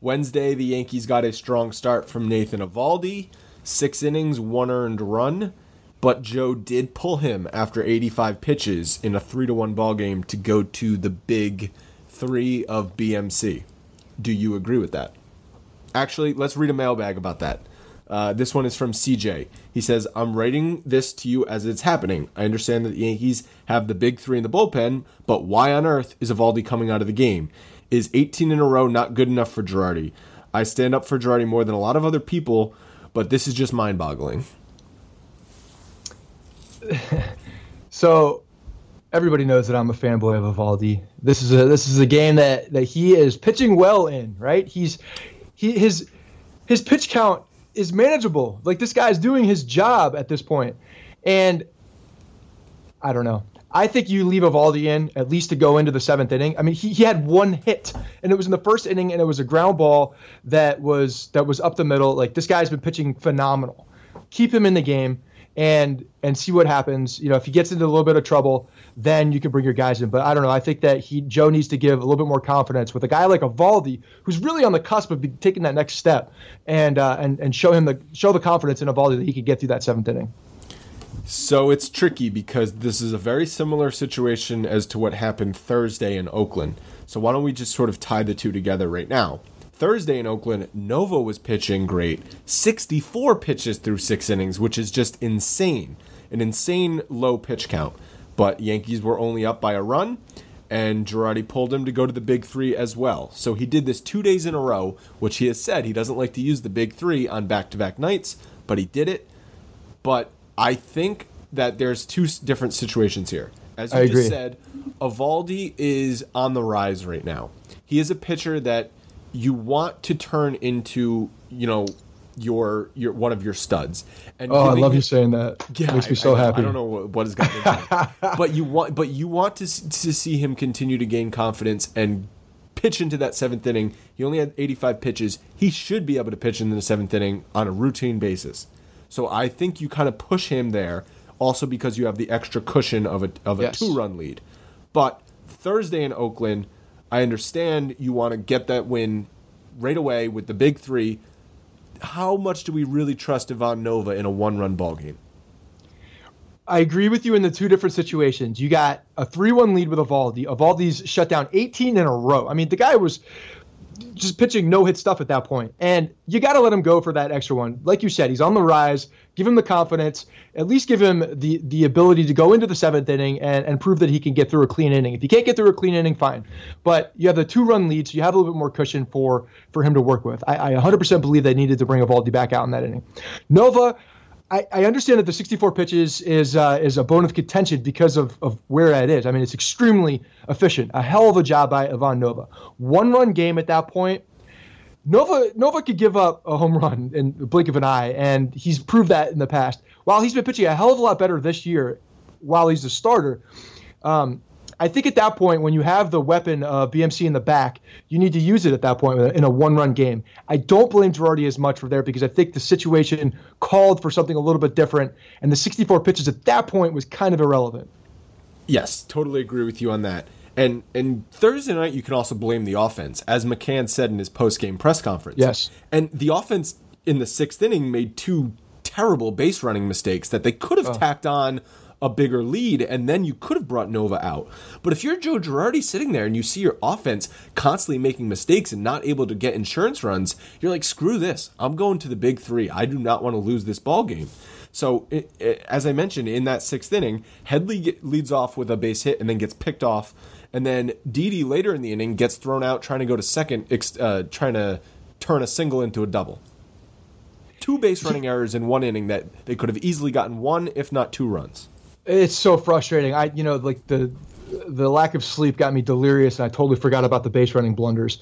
Wednesday, the Yankees got a strong start from Nathan Eovaldi, six innings, one earned run, but Joe did pull him after 85 pitches in a three to one ball game to go to the big three of BMC. Do you agree with that? Actually, let's read a mailbag about that. Uh, this one is from CJ. He says, I'm writing this to you as it's happening. I understand that the Yankees have the big three in the bullpen, but why on earth is Eovaldi coming out of the game? Is 18 in a row not good enough for Girardi? I stand up for Girardi more than a lot of other people, but this is just mind boggling. <laughs> so everybody knows that I'm a fanboy of Eovaldi. This is a this is a game that that he is pitching well in, right? He's he his his pitch count is manageable. Like this guy's doing his job at this point. And I don't know. I think you leave Eovaldi in at least to go into the seventh inning. I mean, he, he had one hit, and it was in the first inning, and it was a ground ball that was that was up the middle. Like this guy's been pitching phenomenal. Keep him in the game and and see what happens. You know, if he gets into a little bit of trouble, then you can bring your guys in. But I don't know. I think that he Joe needs to give a little bit more confidence with a guy like Eovaldi, who's really on the cusp of taking that next step, and uh, and and show him the show the confidence in Eovaldi that he could get through that seventh inning. So it's tricky because this is a very similar situation as to what happened Thursday in Oakland. So why don't we just sort of tie the two together right now? Thursday in Oakland, Nova was pitching great. 64 pitches through six innings, which is just insane. An insane low pitch count. But Yankees were only up by a run, and Girardi pulled him to go to the big three as well. So he did this two days in a row, which he has said he doesn't like to use the big three on back to back nights, but he did it. But I think that there's two different situations here. As you I just agree. said, Eovaldi is on the rise right now. He is a pitcher that you want to turn into, you know, your your one of your studs. And oh, I love him, you saying that. Yeah, it makes me so I, happy. I don't know what, what has gotten into <laughs> but you want but you want to to see him continue to gain confidence and pitch into that seventh inning. He only had 85 pitches. He should be able to pitch in the seventh inning on a routine basis. So I think you kind of push him there, also because you have the extra cushion of a of a yes. two run lead. But Thursday in Oakland I understand you want to get that win right away with the big three. How much do we really trust Ivan Nova in a one run ball game? I agree with you in the two different situations. You got a 3 1 lead with Eovaldi. Eovaldi's shut down 18 in a row. I mean, the guy was just pitching no hit stuff at that point. And you got to let him go for that extra one. Like you said, he's on the rise. Give him the confidence. At least give him the the ability to go into the seventh inning and, and prove that he can get through a clean inning. If he can't get through a clean inning, fine. But you have the two run lead, so you have a little bit more cushion for for him to work with. I, I 100% believe they needed to bring Eovaldi back out in that inning. Nova, I, I understand that the 64 pitches is uh, is a bone of contention because of, of where that is. I mean, it's extremely efficient. A hell of a job by Ivan Nova. One run game at that point. Nova Nova could give up a home run in the blink of an eye, and he's proved that in the past. While he's been pitching a hell of a lot better this year, while he's a starter, um, I think at that point, when you have the weapon of BMC in the back, you need to use it at that point in a one run game. I don't blame Girardi as much for there because I think the situation called for something a little bit different, and the 64 pitches at that point was kind of irrelevant. Yes, totally agree with you on that. And and Thursday night, you can also blame the offense, as McCann said in his post game press conference. Yes. And the offense in the sixth inning made two terrible base running mistakes that they could have oh. tacked on a bigger lead, and then you could have brought Nova out. But if you're Joe Girardi sitting there and you see your offense constantly making mistakes and not able to get insurance runs, you're like, screw this. I'm going to the big three. I do not want to lose this ball game. So, it, it, as I mentioned, in that sixth inning, Headley get, leads off with a base hit and then gets picked off. And then Didi later in the inning gets thrown out trying to go to second, uh, trying to turn a single into a double. Two base running errors in one inning that they could have easily gotten one, if not two runs. It's so frustrating. I, you know, like the the lack of sleep got me delirious, and I totally forgot about the base running blunders.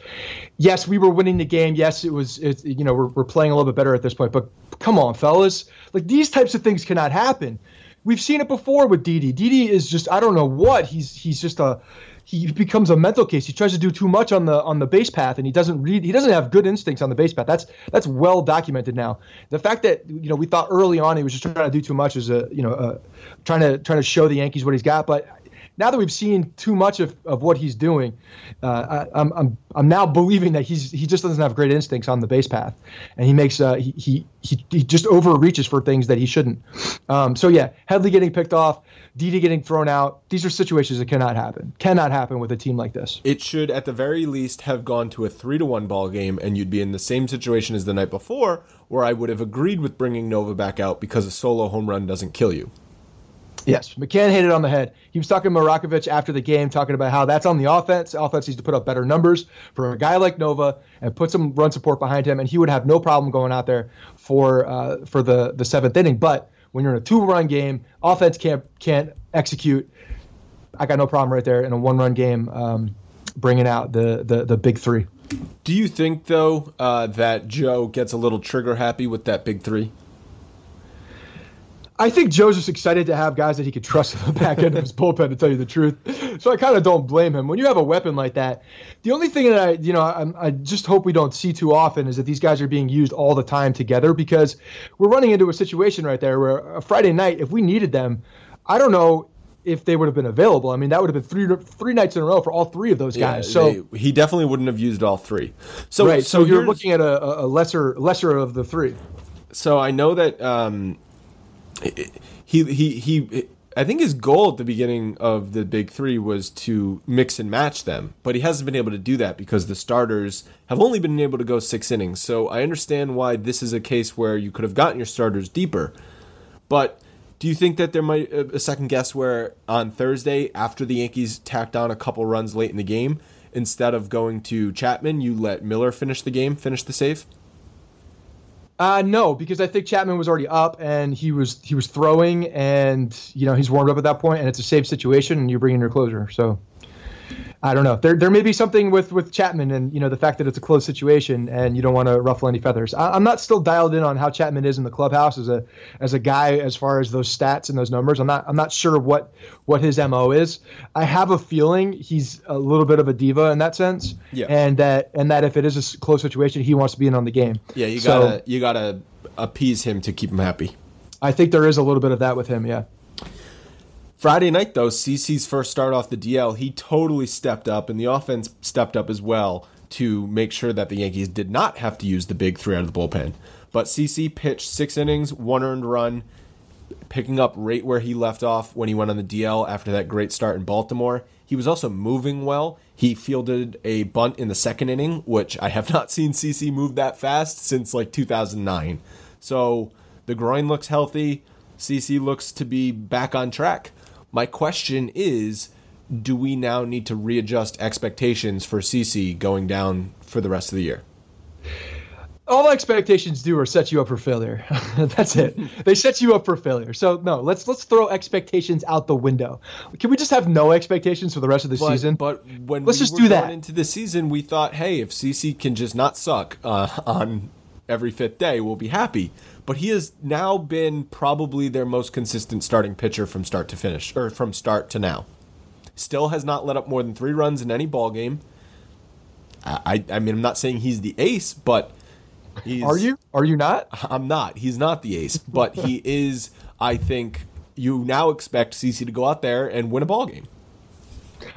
Yes, we were winning the game. Yes, it was. It, you know, we're, we're playing a little bit better at this point. But come on, fellas, like these types of things cannot happen. We've seen it before with Didi. Didi is just I don't know what he's he's just a he becomes a mental case. He tries to do too much on the on the base path, and he doesn't read. He doesn't have good instincts on the base path. That's that's well documented now. The fact that you know we thought early on he was just trying to do too much is a you know trying to trying to show the Yankees what he's got, but now that we've seen too much of, of what he's doing, uh, I, I'm, I'm I'm now believing that he's he just doesn't have great instincts on the base path, and he makes uh, he, he he he just overreaches for things that he shouldn't. Um, so yeah, Headley getting picked off, Didi getting thrown out. These are situations that cannot happen. Cannot happen with a team like this. It should, at the very least, have gone to a three to one ball game, and you'd be in the same situation as the night before, where I would have agreed with bringing Nova back out because a solo home run doesn't kill you. Yes, McCann hit it on the head. He was talking to Marakovits after the game, talking about how that's on the offense. offense needs to put up better numbers for a guy like Nova and put some run support behind him, and he would have no problem going out there for uh, for the the seventh inning. But when you're in a two run game, offense can't can't execute. I got no problem right there in a one run game, um, bringing out the, the the big three. Do you think though uh, that Joe gets a little trigger happy with that big three? I think Joe's just excited to have guys that he could trust in the <laughs> back end of his bullpen. To tell you the truth, so I kind of don't blame him. When you have a weapon like that, the only thing that I, you know, I, I, just hope we don't see too often is that these guys are being used all the time together because we're running into a situation right there where a Friday night, if we needed them, I don't know if they would have been available. I mean, that would have been three three nights in a row for all three of those guys. Yeah, so they, he definitely wouldn't have used all three. So right, so, so you're looking at a, a lesser lesser of the three. So I know that. Um, he he he I think his goal at the beginning of the big three was to mix and match them, but he hasn't been able to do that because the starters have only been able to go six innings. So I understand why this is a case where you could have gotten your starters deeper. But do you think that there might uh, a second guess where on Thursday after the Yankees tacked on a couple runs late in the game, instead of going to Chapman, you let Miller finish the game, finish the save? Uh, no, because I think Chapman was already up and he was he was throwing and you know he's warmed up at that point and it's a safe situation and you bring in your closer. So I don't know. There, there may be something with, with Chapman and you know the fact that it's a closed situation and you don't want to ruffle any feathers. I, am not still dialed in on how Chapman is in the clubhouse as a as a guy as far as those stats and those numbers. I'm not I'm not sure what what his mo is. I have a feeling he's a little bit of a diva in that sense. Yeah. And that and that if it is a close situation, he wants to be in on the game. Yeah, you gotta so, you gotta appease him to keep him happy. I think there is a little bit of that with him. Yeah. Friday night, though, CC's first start off the DL, he totally stepped up, and the offense stepped up as well to make sure that the Yankees did not have to use the big three out of the bullpen. But CC pitched six innings, one earned run, picking up right where he left off when he went on the DL after that great start in Baltimore. He was also moving well. He fielded a bunt in the second inning, which I have <laughs> not seen CC move that fast since like 2009. So the groin looks healthy. CC looks to be back on track. My question is do we now need to readjust expectations for CC going down for the rest of the year? All expectations do are set you up for failure. <laughs> That's it. they set you up for failure. So no, let's let's throw expectations out the window. Can we just have no expectations for the rest of the but, season? But when let's just do that. Into the season, we thought, hey, if CC can just not suck uh, <laughs> on every fifth day, we'll be happy but he has now been probably their most consistent starting pitcher from start to finish, or from start to now. Still has not let up more than three runs in any ball game. I, I mean, I'm not saying he's the ace, but he's. Are you? Are you not? I'm not. He's not the ace, but he <laughs> is. I think you now expect CC to go out there and win a ball game.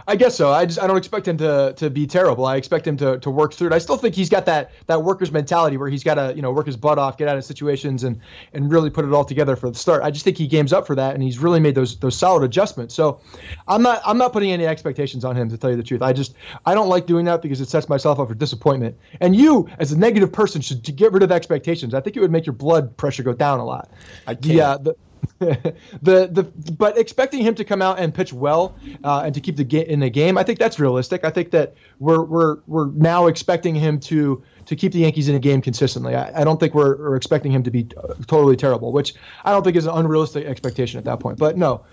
I guess so. I just I don't expect him to to be terrible. I expect him to to work through it. I still think he's got that that worker's mentality where he's got to you know work his butt off, get out of situations, and and really put it all together for the start. I just think he games up for that, and he's really made those those solid adjustments. So I'm not I'm not putting any expectations on him to tell you the truth. I just I don't like doing that because it sets myself up for disappointment. And you as a negative person should get rid of expectations. I think it would make your blood pressure go down a lot. I can't. Yeah. The, <laughs> the the but expecting him to come out and pitch well uh, and to keep the game in the game, I think that's realistic. I think that we're we're we're now expecting him to to keep the Yankees in a game consistently. I, I don't think we're, we're, expecting him to be uh, totally terrible, which I don't think is an unrealistic expectation at that point. But no,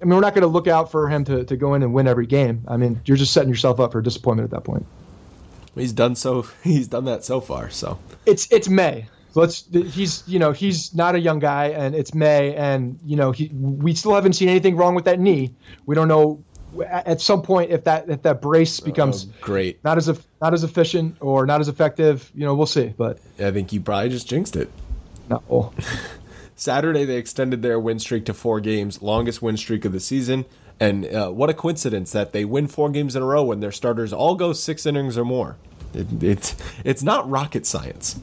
I mean we're not going to look out for him to to go in and win every game. I mean you're just setting yourself up for disappointment at that point. He's done so. <laughs> He's done that so far. So it's it's May let's he's you know he's not a young guy and it's May and you know he we still haven't seen anything wrong with that knee. We don't know at some point if that if that brace becomes oh, great not as not as efficient or not as effective you know we'll see but i think you probably just jinxed it no <laughs> saturday they extended their win streak to four games longest win streak of the season And uh, what a coincidence that they win four games in a row when their starters all go six innings or more. It, it's it's not rocket science.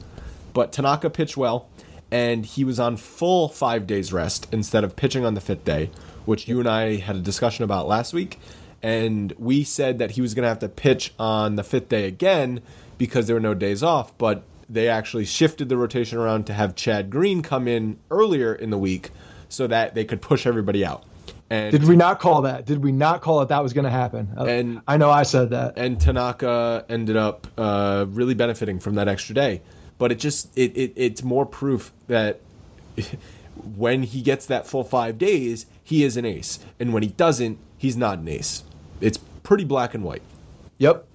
But Tanaka pitched well, and he was on full five days rest instead of pitching on the fifth day, which you and I had a discussion about last week. And we said that he was going to have to pitch on the fifth day again because there were no days off. But they actually shifted the rotation around to have Chad Green come in earlier in the week so that they could push everybody out. And did we not call that? Did we not call it that was going to happen? And I know I said that. And Tanaka ended up uh, really benefiting from that extra day. But it just it, it it's more proof that <laughs> when he gets that full five days, he is an ace, and when he doesn't, he's not an ace. It's pretty black and white. Yep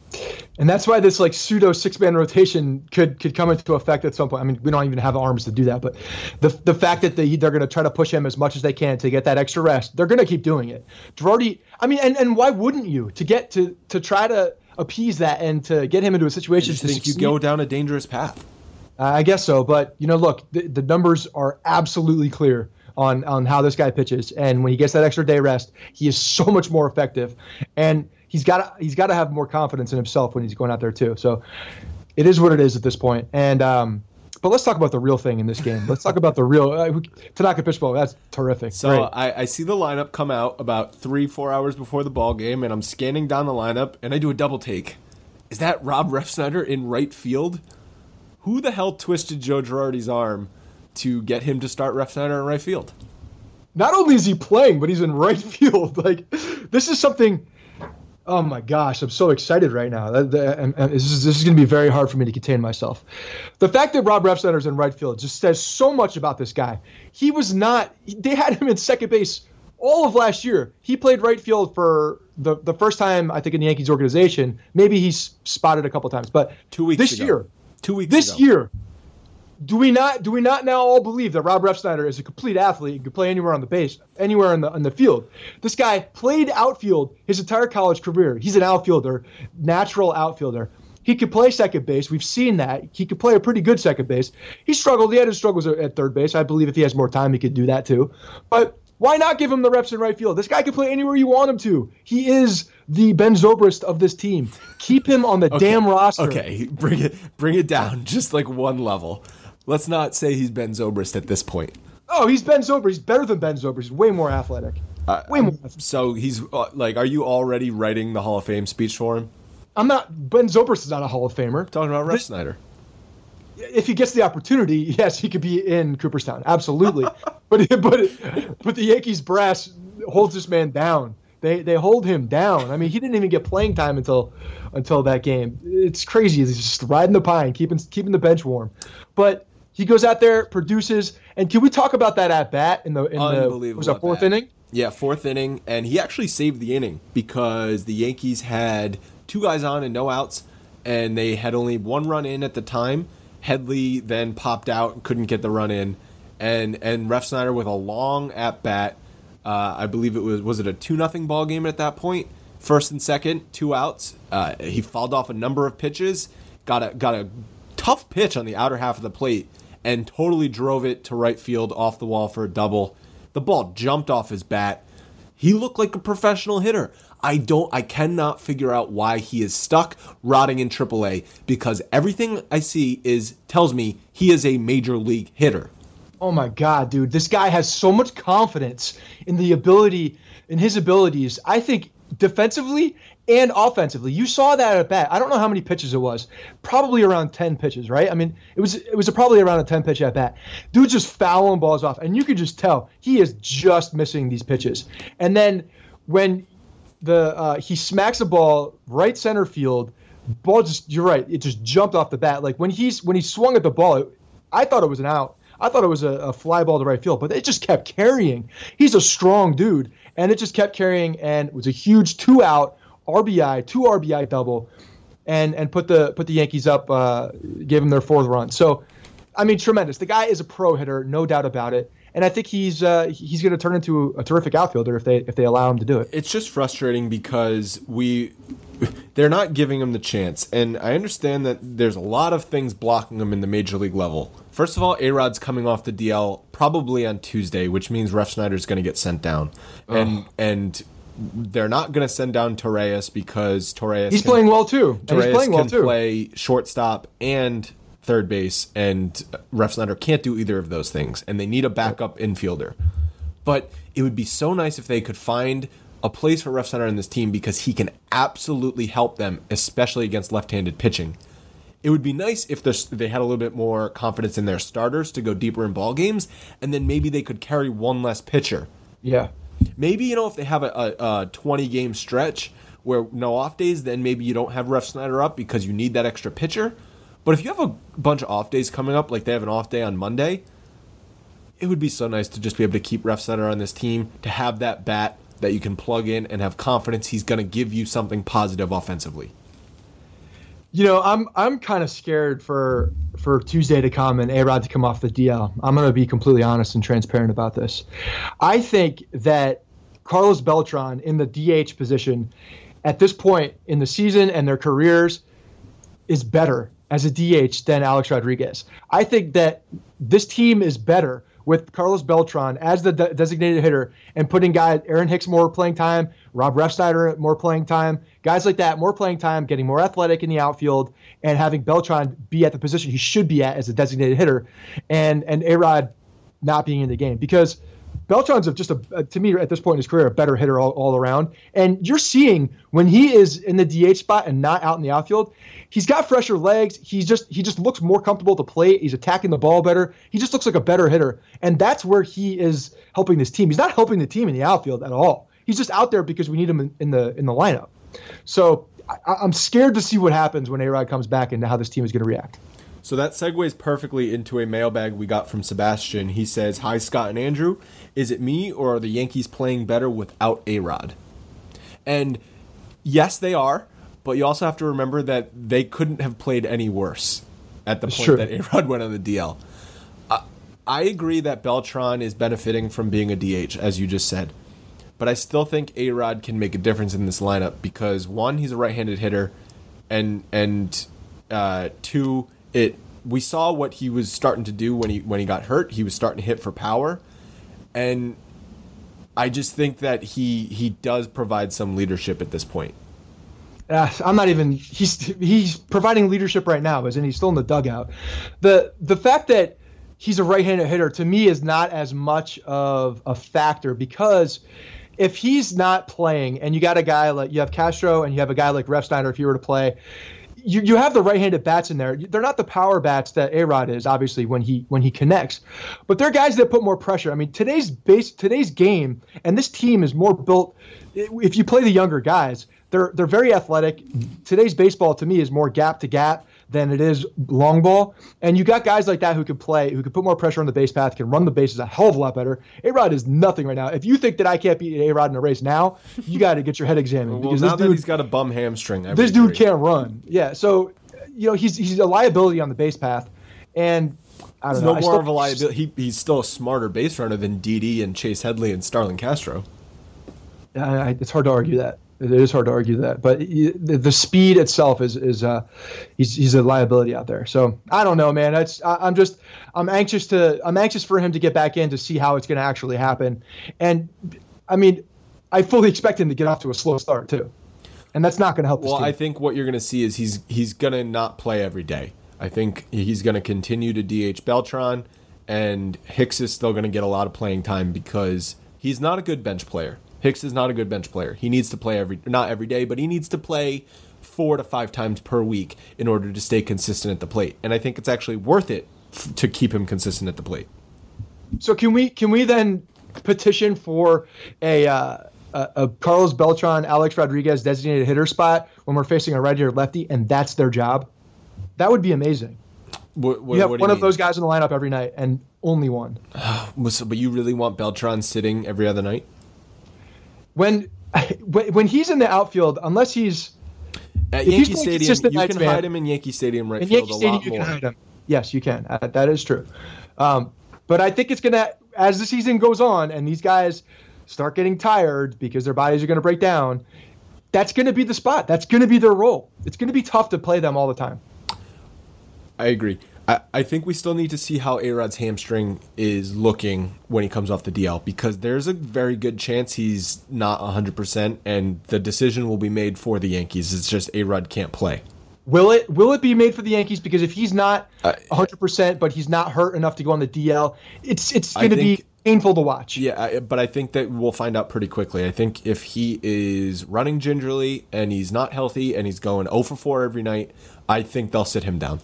and that's why this like pseudo six man rotation could could come into effect at some point. I mean, we don't even have arms to do that, but the the fact that they they're going to try to push him as much as they can to get that extra rest, they're going to keep doing it. Girardi, I mean, and and why wouldn't you to get to to try to appease that and to get him into a situation? I think you go down a dangerous path. Uh, I guess so, but you know, look, the, the numbers are absolutely clear on on how this guy pitches, and when he gets that extra day rest, he is so much more effective. And he's got he's got to have more confidence in himself when he's going out there too. So it is what it is at this point. And um, but let's talk about the real thing in this game. Let's talk about the real uh, Tanaka Fishbowl. That's terrific. So I, I, see the lineup come out about three, four hours before the ball game, and I'm scanning down the lineup, and I do a double take. Is that Rob Refsnyder in right field? Who the hell twisted Joe Girardi's arm to get him to start Refsnyder in right field? Not only is he playing, but he's in right <laughs> field. Like this is something Oh my gosh, I'm so excited right now. and, and this is, is going to be very hard for me to contain myself. The fact that Rob Refsnyder's in right field just says so much about this guy. He was not, they had him in second base all of last year. He played right field for the, the first time, I think, in the Yankees organization. Maybe he's spotted a couple times, but two weeks this ago. year, two weeks this ago. year, do we not do we not now all believe that Rob Refsnyder is a complete athlete and can play anywhere on the base, anywhere in the in the field? This guy played outfield his entire college career. He's an outfielder, natural outfielder. He could play second base. We've seen that. He could play a pretty good second base. He struggled. He had his struggles at third base. I believe if he has more time, he could do that too. But why not give him the reps in right field? This guy can play anywhere you want him to. He is the Ben Zobrist of this team. Keep him on the okay. damn roster. Okay, bring it bring it down <laughs> just like one level. Let's not say he's Ben Zobrist at this point. Oh, he's Ben Zobrist. He's better than Ben Zobrist. He's way more athletic. Uh, way more. Athletic. So he's uh, like, are you already writing the Hall of Fame speech for him? I'm not. Ben Zobrist is not a Hall of Famer. I'm talking about Refsnyder. If he gets the opportunity, yes, he could be in Cooperstown. Absolutely. <laughs> but but but the Yankees brass holds this man down. They they hold him down. I mean, he didn't even get playing time until until that game. It's crazy. He's just riding the pine, keeping keeping the bench warm. But he goes out there, produces, and can we talk about that at bat in the in the was that fourth inning? Yeah, fourth inning, and he actually saved the inning because the Yankees had two guys on and no outs, and they had only one run in at the time. Headley then popped out couldn't get the run in, and and Refsnyder with a long at bat. Uh, I believe it was was it a two nothing ball game at that point. First and second, two outs. Uh, he fouled off a number of pitches. Got a got a tough pitch on the outer half of the plate and totally drove it to right field off the wall for a double. The ball jumped off his bat. He looked like a professional hitter. I don't I cannot figure out why he is stuck rotting in AAA because everything I see is tells me he is a major league hitter. Oh my god, dude. This guy has so much confidence in the ability in his abilities. I think defensively and offensively. You saw that at bat. I don't know how many pitches it was. Probably around 10 pitches, right? I mean, it was it was probably around a 10 pitch at bat. Dude just fouling balls off and you could just tell he is just missing these pitches. And then when the uh, he smacks a ball right center field, ball just you're right, it just jumped off the bat. Like when he's when he swung at the ball, it, I thought it was an out. I thought it was a, a, fly ball to right field, but it just kept carrying. He's a strong dude, and it just kept carrying, and was a huge two out RBI, two RBI double, and and put the put the Yankees up, uh, gave them their fourth run. So, I mean, tremendous. The guy is a pro hitter, no doubt about it. And I think he's uh, he's going to turn into a terrific outfielder if they if they allow him to do it. It's just frustrating because we they're not giving him the chance, and I understand that there's a lot of things blocking him in the major league level. First of all, A Rod's coming off the DL probably on Tuesday, which means Ref Refsnyder's going to get sent down, and and they're not going to send down Torreyes because Torreyes He's can, playing well too. And he's Torreyes playing well can too. play shortstop and third base, and Refsnyder can't do either of those things, and they need a backup infielder. But it would be so nice if they could find a place for Refsnyder in this team because he can absolutely help them, especially against left-handed pitching. It would be nice if they had a little bit more confidence in their starters to go deeper in ball games, and then maybe they could carry one less pitcher. Yeah. Maybe you know if they have a, a, a 20 game stretch where no off days, then maybe you don't have Refsnyder up because you need that extra pitcher. But if you have a bunch of off days coming up, like they have an off day on Monday, it would be so nice to just be able to keep Refsnyder on this team to have that bat that you can plug in and have confidence he's going to give you something positive offensively. You know, I'm I'm kind of scared for for Tuesday to come and A Rod to come off the DL. I'm going to be completely honest and transparent about this. I think that Carlos Beltran in the DH position at this point in the season and their careers is better as a DH than Alex Rodriguez. I think that this team is better with Carlos Beltran as the de- designated hitter and putting guys Aaron Hicks more playing time, Rob Refsnyder more playing time, guys like that more playing time, getting more athletic in the outfield, and having Beltran be at the position he should be at as a designated hitter, and and Arod not being in the game because Beltran's just a, a- to me at this point in his career a better hitter all, all around. And you're seeing when he is in the DH spot and not out in the outfield, he's got fresher legs. He's just he just looks more comfortable to play. He's attacking the ball better. He just looks like a better hitter, and that's where he is helping this team. He's not helping the team in the outfield at all. He's just out there because we need him in, in the in the lineup. So I, I'm scared to see what happens when A-Rod comes back and how this team is going to react. So that segues perfectly into a mailbag we got from Sebastian. He says, Hi, Scott and Andrew. Is it me or are the Yankees playing better without A Rod? And yes, they are, but you also have to remember that they couldn't have played any worse at the point true. that A Rod went on the DL. I, I agree that Beltran is benefiting from being a DH, as you just said. But I still think A Rod can make a difference in this lineup because one, he's a right-handed hitter, and and uh, two, it we saw what he was starting to do when he when he got hurt. He was starting to hit for power, and I just think that he he does provide some leadership at this point. Uh, I'm not even. He's he's providing leadership right now, isn't he? He's still in the dugout. The the fact that he's a right-handed hitter to me is not as much of a factor because if he's not playing and you got a guy like you have Castro and you have a guy like Refsnyder, if you were to play, you, you have the right-handed bats in there. They're not the power bats that A-Rod is, obviously when he when he connects, but they're guys that put more pressure. I mean, today's base today's game and this team is more built. If you play the younger guys, they're they're very athletic. Today's baseball to me is more gap to gap than it is long ball. And you got guys like that who can play, who can put more pressure on the base path, can run the bases a hell of a lot better. A Rod is nothing right now. If you think that I can't beat A Rod in a race now, you got to get your head examined Well, because this that dude, he's got a bum hamstring, this dude agree. can't run. Yeah, so you know he's he's a liability on the base path, and I don't He's know. no more still- of a liability. He, he's still a smarter base runner than Didi and Chase Headley and Starlin Castro. I, I, it's hard to argue that. It is hard to argue that, but he- the, the speed itself is is uh, he's he's a liability out there. So I don't know, man. It's I, I'm just I'm anxious to I'm anxious for him to get back in to see how it's going to actually happen, and I mean, I fully expect him to get off to a slow start too, and that's not going to help. Well. I think what you're going to see is he's he's going to not play every day. I think he's going to continue to DH Beltran, and Hicks is still going to get a lot of playing time because he's not a good bench player. Hicks is not a good bench player. He needs to play every not every day, but he needs to play four to five times per week in order to stay consistent at the plate. And I think it's actually worth it f- to keep him consistent at the plate. So can we can we then petition for a uh, a, Carlos Beltran, Alex Rodriguez designated hitter spot when we're facing a righty or lefty, and that's their job? That would be amazing. What, what, You have one you of those guys in the lineup every night, and only one. <sighs> But you really want Beltran sitting every other night? When when <laughs> when he's in the outfield, unless he's At If he's Yankee Stadium, consistent you nights, can man. hide him in Yankee Stadium right in field Yankee a Stadium, lot you more. can hide him. Yes, you can. Uh, that is true. Um, but I think it's gonna as the season goes on, and these guys start getting tired because their bodies are gonna break down. That's gonna be the spot. That's gonna be their role. It's gonna be tough to play them all the time. I agree. I, I think we still need to see how A Rod's hamstring is looking when he comes off the DL because there's a very good chance he's not 100%, and the decision will be made for the Yankees. It's just A Rod can't play. Will it will it be made for the Yankees? Because if he's not 100, percent but he's not hurt enough to go on the DL, it's it's going to be painful to watch. Yeah, I, but I think that we'll find out pretty quickly. I think if he is running gingerly and he's not healthy and he's going 0 for 4 every night, I think they'll sit him down.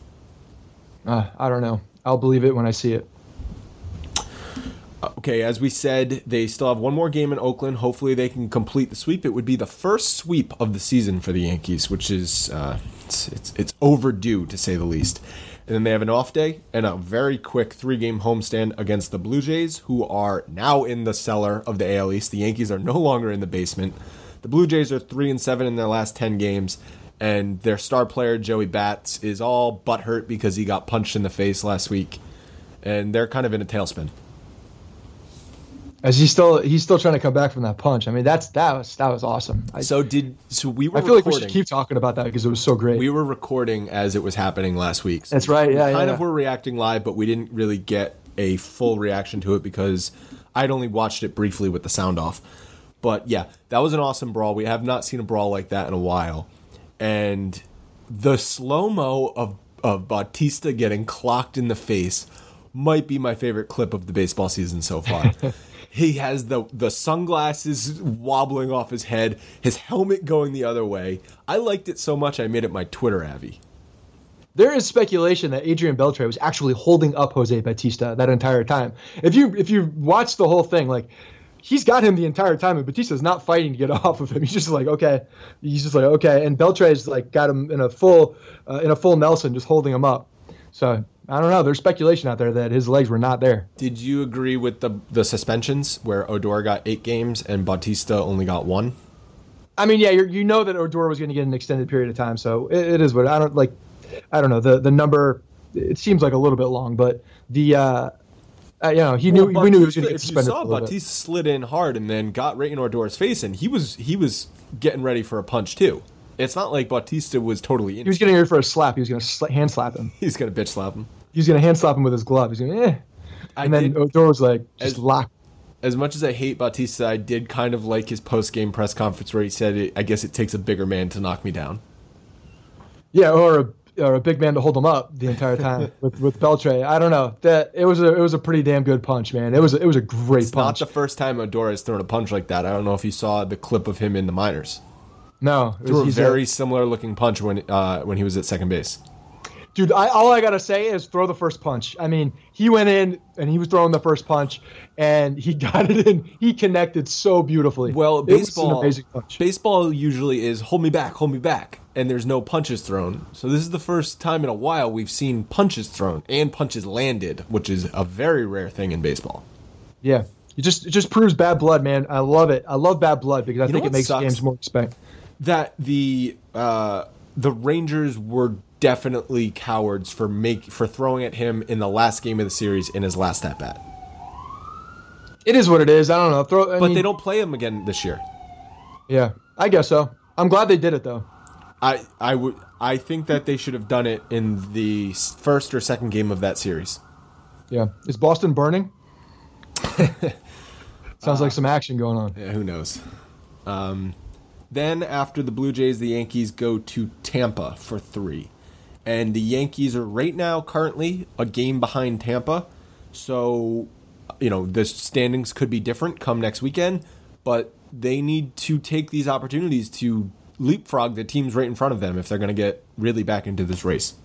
Uh, I don't know. I'll believe it when I see it. Okay, as we said, they still have one more game in Oakland. Hopefully, they can complete the sweep. It would be the first sweep of the season for the Yankees, which is uh, it's, it's it's overdue to say the least. And then they have an off day and a very quick three game homestand against the Blue Jays, who are now in the cellar of the AL East. The Yankees are no longer in the basement. The Blue Jays are three and seven in their last ten games, and their star player Joey Bats is all butthurt because he got punched in the face last week, and they're kind of in a tailspin. As he's still he's still trying to come back from that punch. I mean, that's that was that was awesome. I, so did so we were. I feel recording, like we should keep talking about that because it was so great. We were recording as it was happening last week. So that's right. Yeah, we kind yeah. of were reacting live, but we didn't really get a full reaction to it because I'd only watched it briefly with the sound off. But yeah, that was an awesome brawl. We have not seen a brawl like that in a while, and the slow mo of of Bautista getting clocked in the face might be my favorite clip of the baseball season so far. <laughs> he has the the sunglasses wobbling off his head, his helmet going the other way. I liked it so much I made it my Twitter Abby. There is speculation that Adrian Beltre was actually holding up Jose Bautista that entire time. If you if you watch the whole thing, like he's got him the entire time, and Bautista's not fighting to get <laughs> off of him. He's just like okay, he's just like okay, and Beltre's like got him in a full uh, in a full Nelson, just holding him up. So I don't know. There's speculation out there that his legs were not there. Did you agree with the the suspensions where Odor got eight games and Bautista only got one? I mean, yeah, you you know that Odor was going to get an extended period of time, so it, it is what I don't like. I don't know the the number. It seems like a little bit long, but the uh, uh, you know he knew Well, we knew he was going to get suspended. You saw. Bautista slid in hard and then got right in Odor's face, and he was he was getting ready for a punch too. It's not like Bautista was totally in. He was getting ready for a slap. He was going to sla- hand slap him. He's gonna bitch slap him. He was going to hand slap him with his glove. He's going to eh. I And then did- Odor was like just as- locked. as much as I hate Bautista, I did kind of like his post game press conference where he said, "I guess it takes a bigger man to knock me down." Yeah, or a or a big man to hold him up the entire time <laughs> with with Beltre. I don't know. That it was a it was a pretty damn good punch, man. It was a, it was a great It's punch. not the first time Odor has thrown a punch like that. I don't know if you saw the clip of him in the minors. no, it was, Threw a he's very similar looking punch when uh, when he was at second base. Dude, I, all I gotta say is throw the first punch. I mean, he went in and he was throwing the first punch, and he <laughs> got it in. He connected so beautifully. Well, It baseball baseball usually is hold me back, hold me back, and there's no punches thrown. So this is the first time in a while we've seen punches thrown and punches landed, which is a very rare thing in baseball. Yeah, it just it just proves bad blood, man. I love it. I love bad blood because I You think it makes sucks? games more respect. That the uh, the Rangers were definitely cowards for make for throwing at him in the last game of the series in his last at bat. It is what it is. I don't know. Throw, I But mean, they don't play him again this year. Yeah, I guess so. I'm glad they did it though. I I would I think that they should have done it in the first or second game of that series. Yeah, is Boston burning? <laughs> Sounds like some action going on. Yeah, who knows? Um, then after the Blue Jays, the Yankees go to Tampa for three, and the Yankees are right now currently a game behind Tampa. So, you know, the standings could be different come next weekend, but they need to take these opportunities to leapfrog the teams right in front of them if they're going to get really back into this race.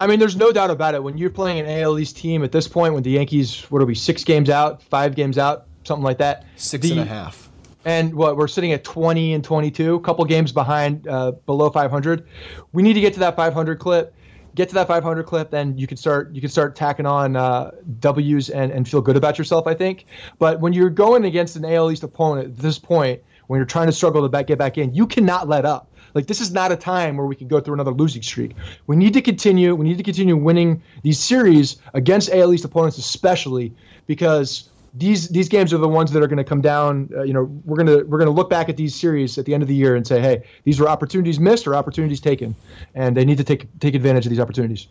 I mean, there's no doubt about it. When you're playing an AL East team at this point, when the Yankees, what are we, six games out, five games out, something like that. Six the, and a half. And what we're sitting at 20 and 22, a couple games behind, uh, below 500. We need to get to that 500 clip. Get to that 500 clip, then you can start you can start tacking on uh, W's and, and feel good about yourself. I think. But when you're going against an AL East opponent at this point, when you're trying to struggle to back, get back in, you cannot let up. Like this is not a time where we can go through another losing streak. We need to continue. We need to continue winning these series against AL East opponents, especially because these these games are the ones that are going to come down. Uh, you know, we're gonna we're gonna look back at these series at the end of the year and say, hey, these were opportunities missed or opportunities taken, and they need to take take advantage of these opportunities.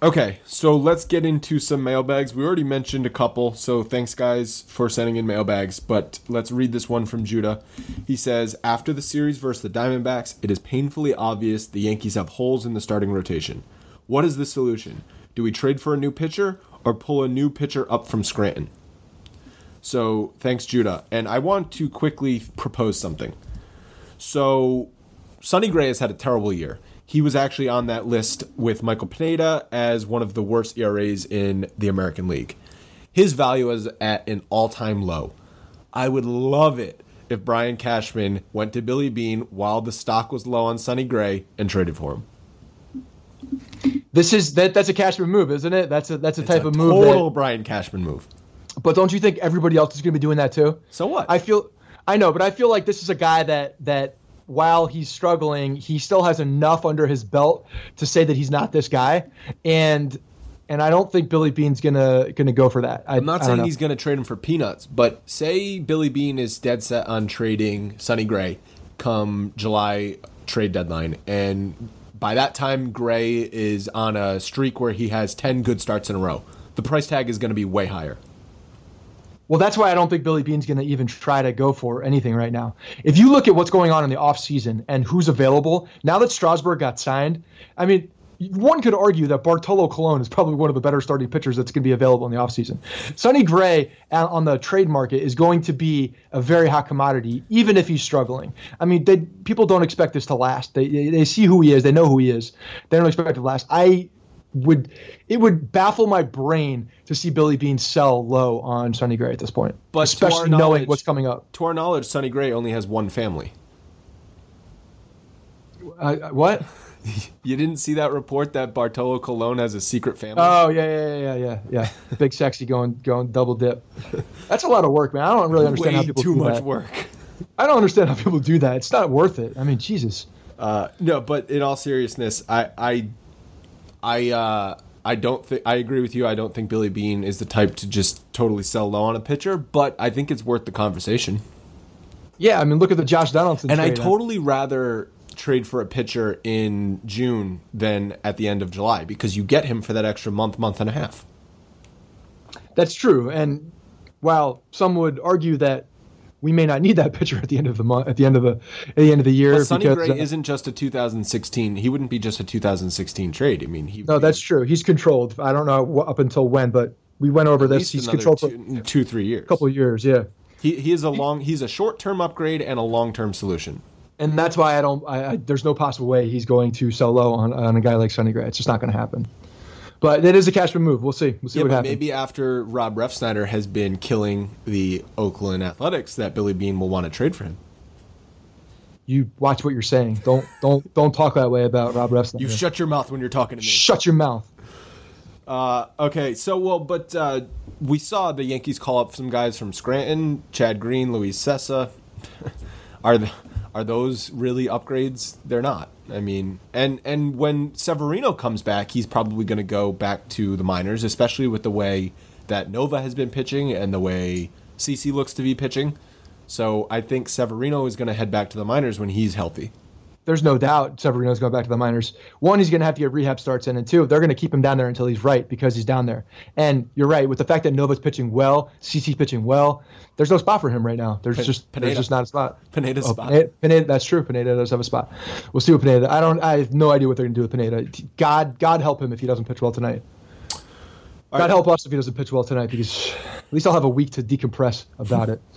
Okay, so let's get into some mailbags. We already mentioned a couple, so thanks guys for sending in mailbags. But let's read this one from Judah. He says, After the series versus the Diamondbacks, it is painfully obvious the Yankees have holes in the starting rotation. What is the solution? Do we trade for a new pitcher or pull a new pitcher up from Scranton? So thanks, Judah. And I want to quickly propose something. So Sonny Gray has had a terrible year. He was actually on that list with Michael Pineda as one of the worst ERAs in the American League. His value is at an all time low. I would love it if Brian Cashman went to Billy Beane while the stock was low on Sonny Gray and traded for him. This is that that's a Cashman move, isn't it? That's a that's a type a of move. Total That, Brian Cashman move. But don't you think everybody else is going to be doing that too? So what? I feel I know, but I feel like this is a guy that that while he's struggling, he still has enough under his belt to say that he's not this guy, and and I don't think Billy Beane's gonna gonna go for that. I, I'm not saying he's going to trade him for peanuts, but say Billy Beane is dead set on trading Sonny Gray come July trade deadline, and by that time Gray is on a streak where he has 10 good starts in a row. The price tag is going to be way higher. Well, that's why I don't think Billy Beane's going to even try to go for anything right now. If you look at what's going on in the offseason and who's available, now that Strasburg got signed, I mean, one could argue that Bartolo Colon is probably one of the better starting pitchers that's going to be available in the offseason. Sonny Gray on the trade market is going to be a very hot commodity, even if he's struggling. I mean, they, people don't expect this to last. They, they see who he is, they know who he is. They don't expect it to last. I would it would baffle my brain to see Billy Beane sell low on Sonny Gray at this point, But especially knowing what's coming up. To our knowledge, Sonny Gray only has one family. Uh, what? <laughs> You didn't see that report that Bartolo Colon has a secret family? Oh yeah, yeah, yeah, yeah, yeah. <laughs> Big sexy going going double dip. That's a lot of work, man. I don't really understand how people too do much that. work. I don't understand how people do that. It's not worth it. I mean, Jesus. Uh, no, but in all seriousness, I, I, I, uh, I don't think I agree with you. I don't think Billy Beane is the type to just totally sell low on a pitcher, but I think it's worth the conversation. Yeah, I mean, look at the Josh Donaldson. And I totally rather trade for a pitcher in June than at the end of July because you get him for that extra month, month and a half. That's true. And while some would argue that we may not need that <laughs> pitcher at the end of the month, at the end of the at the end of the year, But Sonny because Gray uh, isn't just a 2016. He wouldn't be just a 2016 trade. I mean, he no, that's true. He's controlled. I don't know up until when, but we went over this. He's controlled for three years. a couple of years. Yeah. He he is a long he's a short term upgrade and a long term solution. and that's why I don't. I, I, there's no possible way he's going to sell low on, on a guy like Sonny Gray. It's just not going to happen. But it is a Cashman move. We'll see. We'll see Yeah, what happens. maybe after Rob Refsnyder has been killing the Oakland Athletics, that Billy Beane will want to trade for him. You watch what you're saying. Don't don't don't talk that way about Rob Refsnyder. You shut your mouth when you're talking to me. Shut your mouth. Uh, okay, so well, but uh, we saw the Yankees call up some guys from Scranton, Chad Green, Luis Cessa. <laughs> are th- are those really upgrades? They're not. I mean, and and when Severino comes back, he's probably going to go back to the minors, especially with the way that Nova has been pitching and the way CC looks to be pitching. So I think Severino is going to head back to the minors when he's healthy. There's no doubt Severino's going back to the minors. One, he's going to have to get rehab starts in, and two, they're going to keep him down there until he's right because he's down there. And you're right with the fact that Nova's pitching well, CC's pitching well. There's no spot for him right now. There's just Pineda. there's just not a spot. Pineda's Oh, spot. Pineda, Pineda, that's true. Pineda does have a spot. We'll see what Pineda. I don't. I have no idea what they're going to do with Pineda. God, God help him if he doesn't pitch well tonight. God right. help us if he doesn't pitch well tonight because at least I'll have a week to decompress about it. <laughs>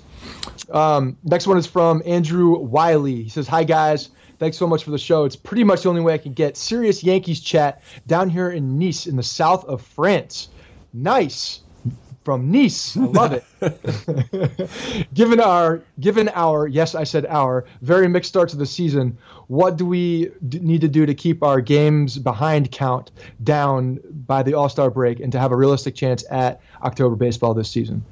Um, next one is from Andrew Wiley. He says, "Hi guys, thanks so much for the show. It's pretty much the only way I can get serious Yankees chat down here in Nice, in the south of France. Nice." From Nice, I love it. <laughs> given our, given our, yes, I said our very mixed start to the season, what do we d- need to do to keep our games behind count down by the All Star break and to have a realistic chance at October baseball this season?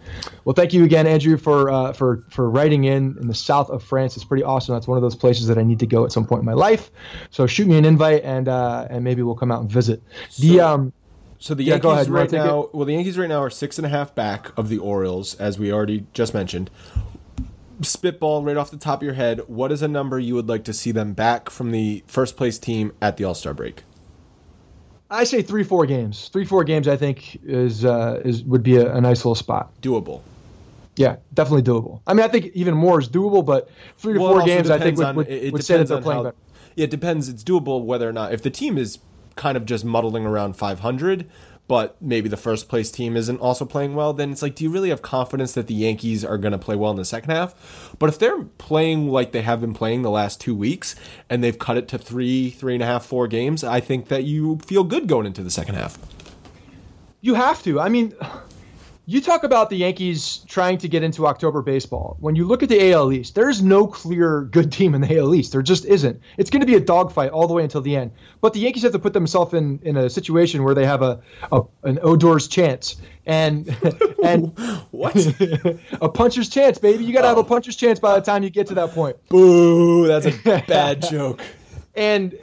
Well, thank you again, Andrew, for uh, for for writing in in the south of France. It's pretty awesome. That's one of those places that I need to go at some point in my life. So shoot me an invite and uh, and maybe we'll come out and visit. The um, So the Yeah, Yankees. Right now, well, the Yankees right now are six and a half back of the Orioles, as we already just mentioned. Spitball right off the top of your head, what is a number you would like to see them back from the first place team at the All Star break? I say three, four games. Three, four games. I think is uh, is would be a, a nice little spot. Doable. Yeah, definitely doable. I mean, I think even more is doable, but three to Well, four games, I think depends would, on- would, it- it would say that depends they're on playing how- better. Yeah, it depends. It's doable whether or not if the team is kind of just muddling around 500, but maybe the first place team isn't also playing well. Then it's like, do you really have confidence that the Yankees are going to play well in the second half? But if they're playing like they have been playing the last two weeks and they've cut it to three, three and a half, four games, I think that you feel good going into the second half. You have to. I mean, you talk about the Yankees trying to get into October baseball. When you look at the AL East, there's no clear good team in the AL East. There just isn't. It's going to be a dogfight all the way until the end. But the Yankees have to put themselves in, in a situation where they have a, a an Odor's chance and <laughs> and What? <laughs> a puncher's chance, baby. You got to have a oh. puncher's chance by the time you get to that point. Boo! That's a <laughs> bad joke. and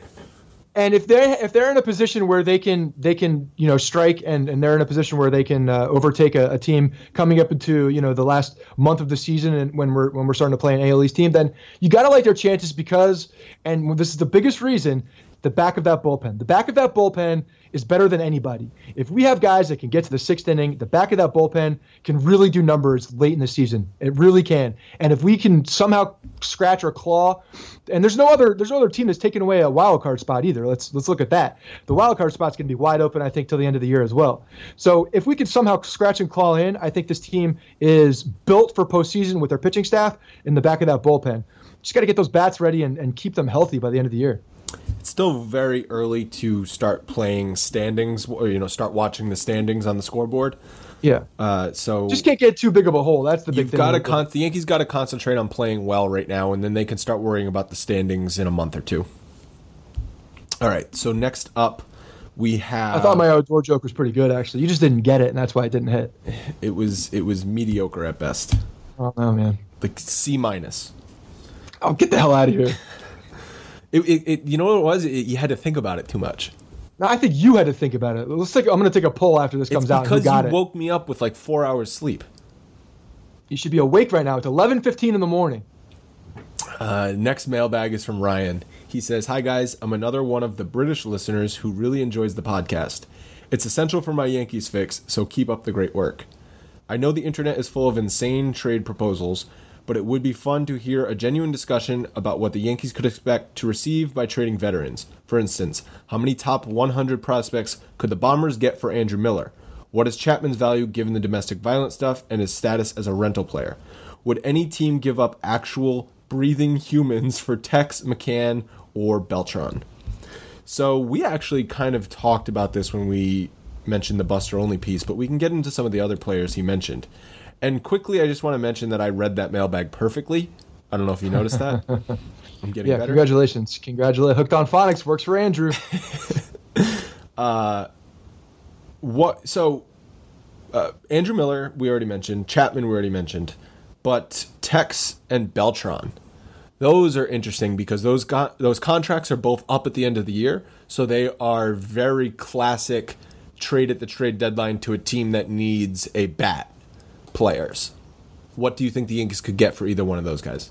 and if they're if they're in a position where they can they can you know strike and, and they're in a position where they can uh, overtake a, a team coming up into you know the last month of the season and when we're when we're starting to play an AL East team, then you got to like their chances because and this is the biggest reason the back of that bullpen. The back of that bullpen is better than anybody. If we have guys that can get to the sixth inning, the back of that bullpen can really do numbers late in the season. It really can. And if we can somehow scratch or claw, and there's no other there's no other team that's taken away a wild card spot either. Let's let's look at that. The wild card spot's going to be wide open, I think, till the end of the year as well. So if we can somehow scratch and claw in, I think this team is built for postseason with their pitching staff in the back of that bullpen. Just got to get those bats ready and, and keep them healthy by the end of the year. It's still very early to start playing standings, or you know, start watching the standings on the scoreboard. Yeah. Uh, so Just can't get too big of a hole. That's the big you've thing. got to con- the Yankees got to concentrate on playing well right now, and then they can start worrying about the standings in a month or two. All right. So next up, we have. I thought my Odor joke was pretty good, actually. You just didn't get it, and that's why it didn't hit. it was it was mediocre at best, Oh, no, man. like C minus. Oh, get the hell out of here. <laughs> It, it, it you know what it was? It, you had to think about it too much. No, I think you had to think about it. Let's take. I'm going to take a poll after this It's comes out. Because you it? woke me up with like four hours sleep. You should be awake right now. It's 11:15 in the morning. Uh, next mailbag is from Ryan. He says, Hi guys, I'm another one of the British listeners who really enjoys the podcast. It's essential for my Yankees fix, so keep up the great work. I know the internet is full of insane trade proposals, but it would be fun to hear a genuine discussion about what the Yankees could expect to receive by trading veterans. For instance, how many top 100 prospects could the Bombers get for Andrew Miller? What is Chapman's value given the domestic violence stuff and his status as a rental player? Would any team give up actual breathing humans for Tex, McCann, or Beltran? So we actually kind of talked about this when we mentioned the Buster Olney piece, but we can get into some of the other players he mentioned. And quickly, I just want to mention that I read that mailbag perfectly. I don't know if you noticed that. <laughs> I'm getting Yeah, better. congratulations. Congratulations. Hooked on Phonics works for Andrew. <laughs> uh, What? So, uh, Andrew Miller, we already mentioned. Chapman, we already mentioned. But Tex and Beltran, those are interesting because those got those contracts are both up at the end of the year, so they are very classic trade at the trade deadline to a team that needs a bat players. What do you think the Yankees could get for either one of those guys?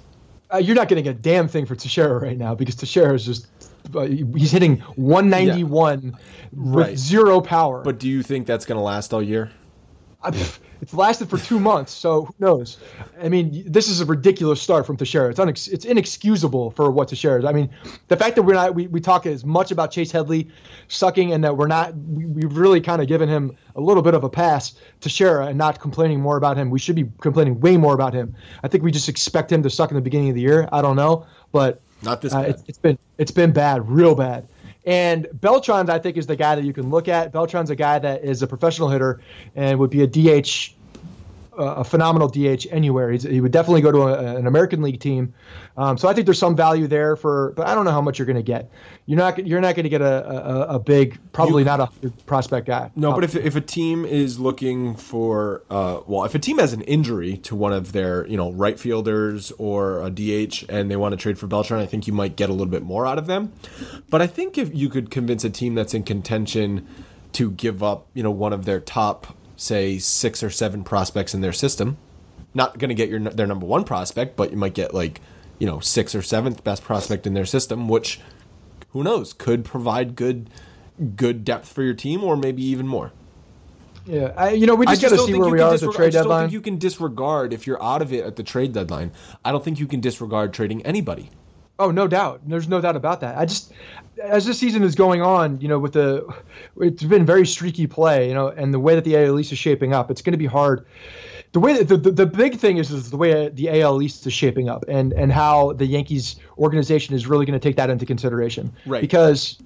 Uh, you're not getting a damn thing for Teixeira right now because Teixeira is just uh, he's hitting 191 Right. with zero power. But do you think that's going to last all year? I- pff, it's lasted for two months, so who knows? I mean, this is a ridiculous start from Teixeira. It's unex- it's inexcusable for what Teixeira is. I mean, the fact that we're not we, we talk as much about Chase Headley sucking and that we're not we, we've really kind of given him a little bit of a pass Teixeira and not complaining more about him. We should be complaining way more about him. I think we just expect him to suck in the beginning of the year. I don't know, but Not this uh, it's been it's been bad, real bad. And Beltran, I think, is the guy that you can look at. Beltran's a guy that is a professional hitter and would be a DH, a phenomenal DH anywhere. He's, he would definitely go to a, an American League team. Um, so I think there's some value there for, but I don't know how much you're going to get. You're not you're not going to get a, a, a big, probably not a prospect guy. No, but if, if a team is looking for, uh, well, if a team has an injury to one of their, you know, right fielders or a DH and they want to trade for Beltran, I think you might get a little bit more out of them. But I think if you could convince a team that's in contention to give up, you know, one of their top, say, six or seven prospects in their system. Not going to get your their number one prospect, but you might get like, you know, sixth or seventh best prospect in their system, which who knows could provide good good depth for your team, or maybe even more. Yeah, I, you know, we just got to see where we are at the trade I deadline. Don't think you can disregard if you're out of it at the trade deadline. I don't think you can disregard trading anybody. Oh, no doubt. There's no doubt about that. I just, as this season is going on, you know, with the, it's been very streaky play, you know, and the way that the AL East is shaping up, it's going to be hard. The way that the, the, the big thing is is the way the AL East is shaping up, and and how the Yankees organization is really going to take that into consideration. Right. Because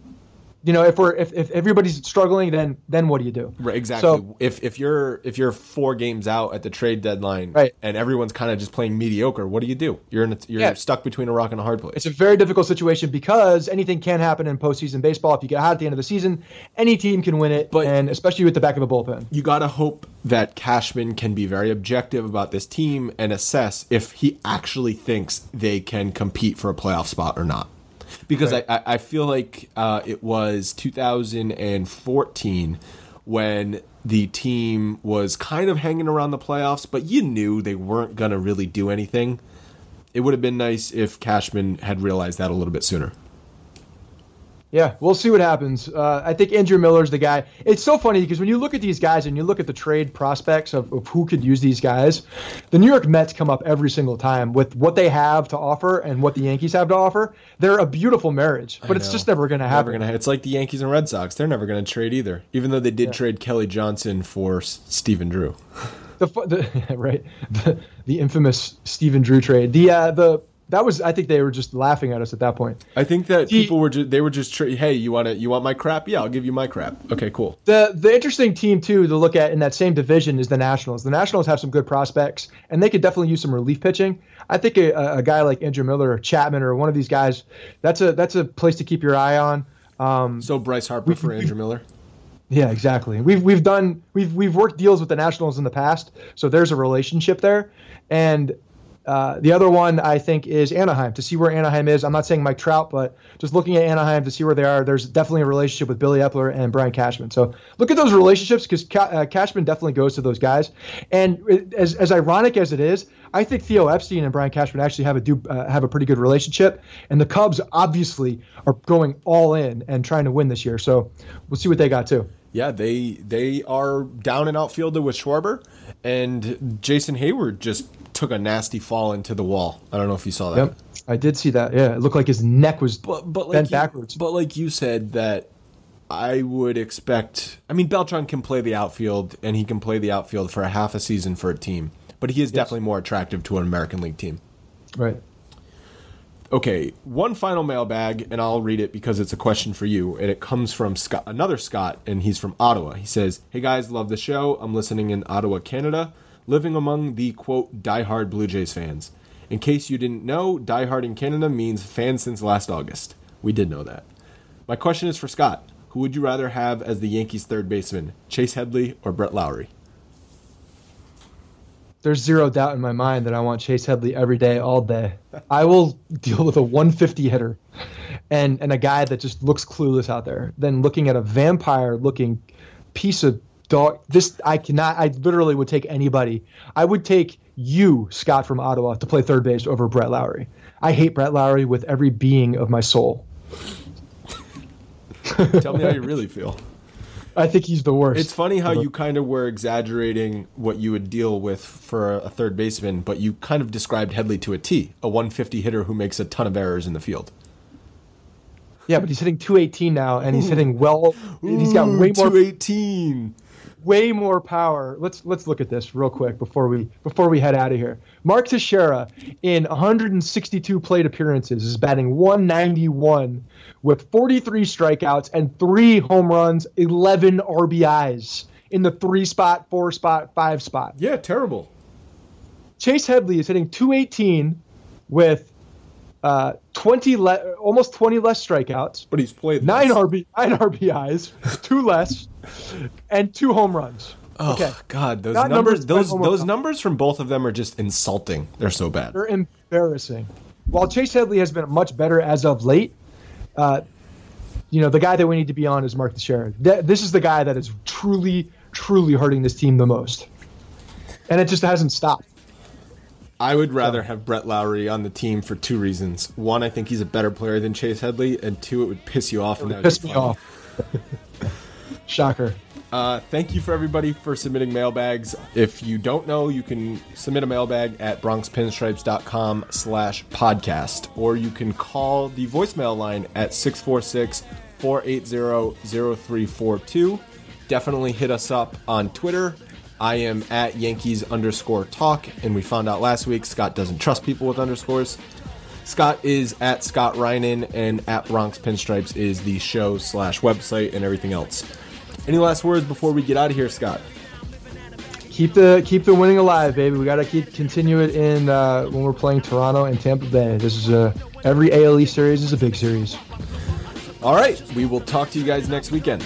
you know, if we're if, if everybody's struggling, then then what do you do? Right, exactly. So if if you're if you're four games out at the trade deadline, Right. and everyone's kind of just playing mediocre, what do you do? You're in a, you're Yeah. stuck between a rock and a hard place. it's a very difficult situation because anything can happen in postseason baseball. If you get hot at the end of the season, any team can win it, But- and especially with the back of a bullpen. you got to hope that Cashman can be very objective about this team and assess if he actually thinks they can compete for a playoff spot or not. Because Right. I, I feel like uh, it was 2014 when the team was kind of hanging around the playoffs, but you knew they weren't going to really do anything. It would have been nice if Cashman had realized that a little bit sooner. Yeah, we'll see what happens. Uh, I think Andrew Miller's the guy. It's so funny because when you look at these guys and you look at the trade prospects of, of who could use these guys, the New York Mets come up every single time with what they have to offer and what the Yankees have to offer. They're a beautiful marriage, but it's just never going to happen. Gonna. It's like the Yankees and Red Sox. They're never gonna trade either. Even though they did trade Kelly Johnson for S- Stephen Drew. the, the <laughs> right the, the infamous Stephen Drew trade. The uh, the that was I think they were just laughing at us at that point. I think that The- people were just they were just tra- hey you want to you want my crap yeah I'll give you my crap okay cool The the interesting team too to look at in that same division is the Nationals. The Nationals have some good prospects, and they could definitely use some relief pitching. I think a, a guy like Andrew Miller or Chapman or one of these guys, that's a that's a place to keep your eye on. Um, so Bryce Harper for Andrew Miller yeah, exactly. We've we've done we've we've worked deals with the Nationals in the past, so there's a relationship there. And uh, the other one I think is Anaheim to see where Anaheim is. I'm not saying Mike Trout, but just looking at Anaheim to see where they are. There's definitely a relationship with Billy Eppler and Brian Cashman. So look at those relationships because Ca- uh, Cashman definitely goes to those guys. And as as ironic as it is, I think Theo Epstein and Brian Cashman actually have a do uh, have a pretty good relationship. And the Cubs obviously are going all in and trying to win this year. So we'll see what they got too. yeah they they are down and outfielder with Schwarber and Jason Heyward just took a nasty fall into the wall I don't know if you saw that Yep, I did see that. Yeah, it looked like his neck was but but like bent you, backwards. but like you said that I would expect I mean Beltran can play the outfield and he can play the outfield for a half a season for a team but he is definitely more attractive to an American League team right. Okay, one final mailbag, and I'll read it because it's a question for you, and it comes from Scott, another Scott, and he's from Ottawa. He says, "Hey guys, love the show. I'm listening in Ottawa, Canada, living among the quote diehard Blue Jays fans. In case you didn't know, diehard in Canada means fans since last August. We did know that. My question is for Scott. Who would you rather have as the Yankees' third baseman, Chase Headley or Brett Lawrie? There's zero doubt in my mind that I want Chase Headley every day, all day. I will <laughs> deal with a 150 hitter and and a guy that just looks clueless out there than looking at a vampire looking piece of dog. This I cannot. I literally would take anybody. I would take you, Scott from Ottawa, to play third base over Brett Lawrie. I hate Brett Lawrie with every being of my soul. <laughs> Tell me how you really feel. I think he's the worst. It's funny how you kind of were exaggerating what you would deal with for a third baseman, but you kind of described Headley to a T, a 150 hitter who makes a ton of errors in the field. Yeah, but he's hitting 218 now, and he's hitting well. and he's got way more 218. Way more power. Let's let's look at this real quick before we before we head out of here. Mark Teixeira in 162 plate appearances is batting 191 with 43 strikeouts and 3 home runs, 11 RBIs in the 3 spot, 4 spot, 5 spot. Yeah, terrible. Chase Headley is hitting 218 with uh, 20 le- almost 20 less strikeouts, But he's played nine. RB nine RBIs, <laughs> two less, and two home runs. Oh, okay, God, those Not numbers, numbers, those those numbers from both of them are just insulting. They're so bad. they're embarrassing. While Chase Headley has been much better as of late, uh, you know, the guy that we need to be on is Mark Teixeira. Th- this is the guy that is truly, truly hurting this team the most, and it just hasn't stopped. I would rather have Brett Lawrie on the team for two reasons. One, I think he's a better player than Chase Headley, and two, it would piss you off. It would piss me off. <laughs> Shocker. Uh, thank you for everybody for submitting mailbags. If you don't know, you can submit a mailbag at bronxpinstripes.com slash podcast, or you can call the voicemail line at 646-480-0342. Definitely hit us up on Twitter. I am at Yankees underscore talk, and we found out last week Scott doesn't trust people with underscores. Scott is at Scott Reinen, and at Bronx Pinstripes is the show slash website and everything else. Any last words before we get out of here, Scott? Keep the keep the winning alive, baby. We got to keep continue it in uh, when we're playing Toronto and Tampa Bay. This is a every ALE series is a big series. All right, we will talk to you guys next weekend.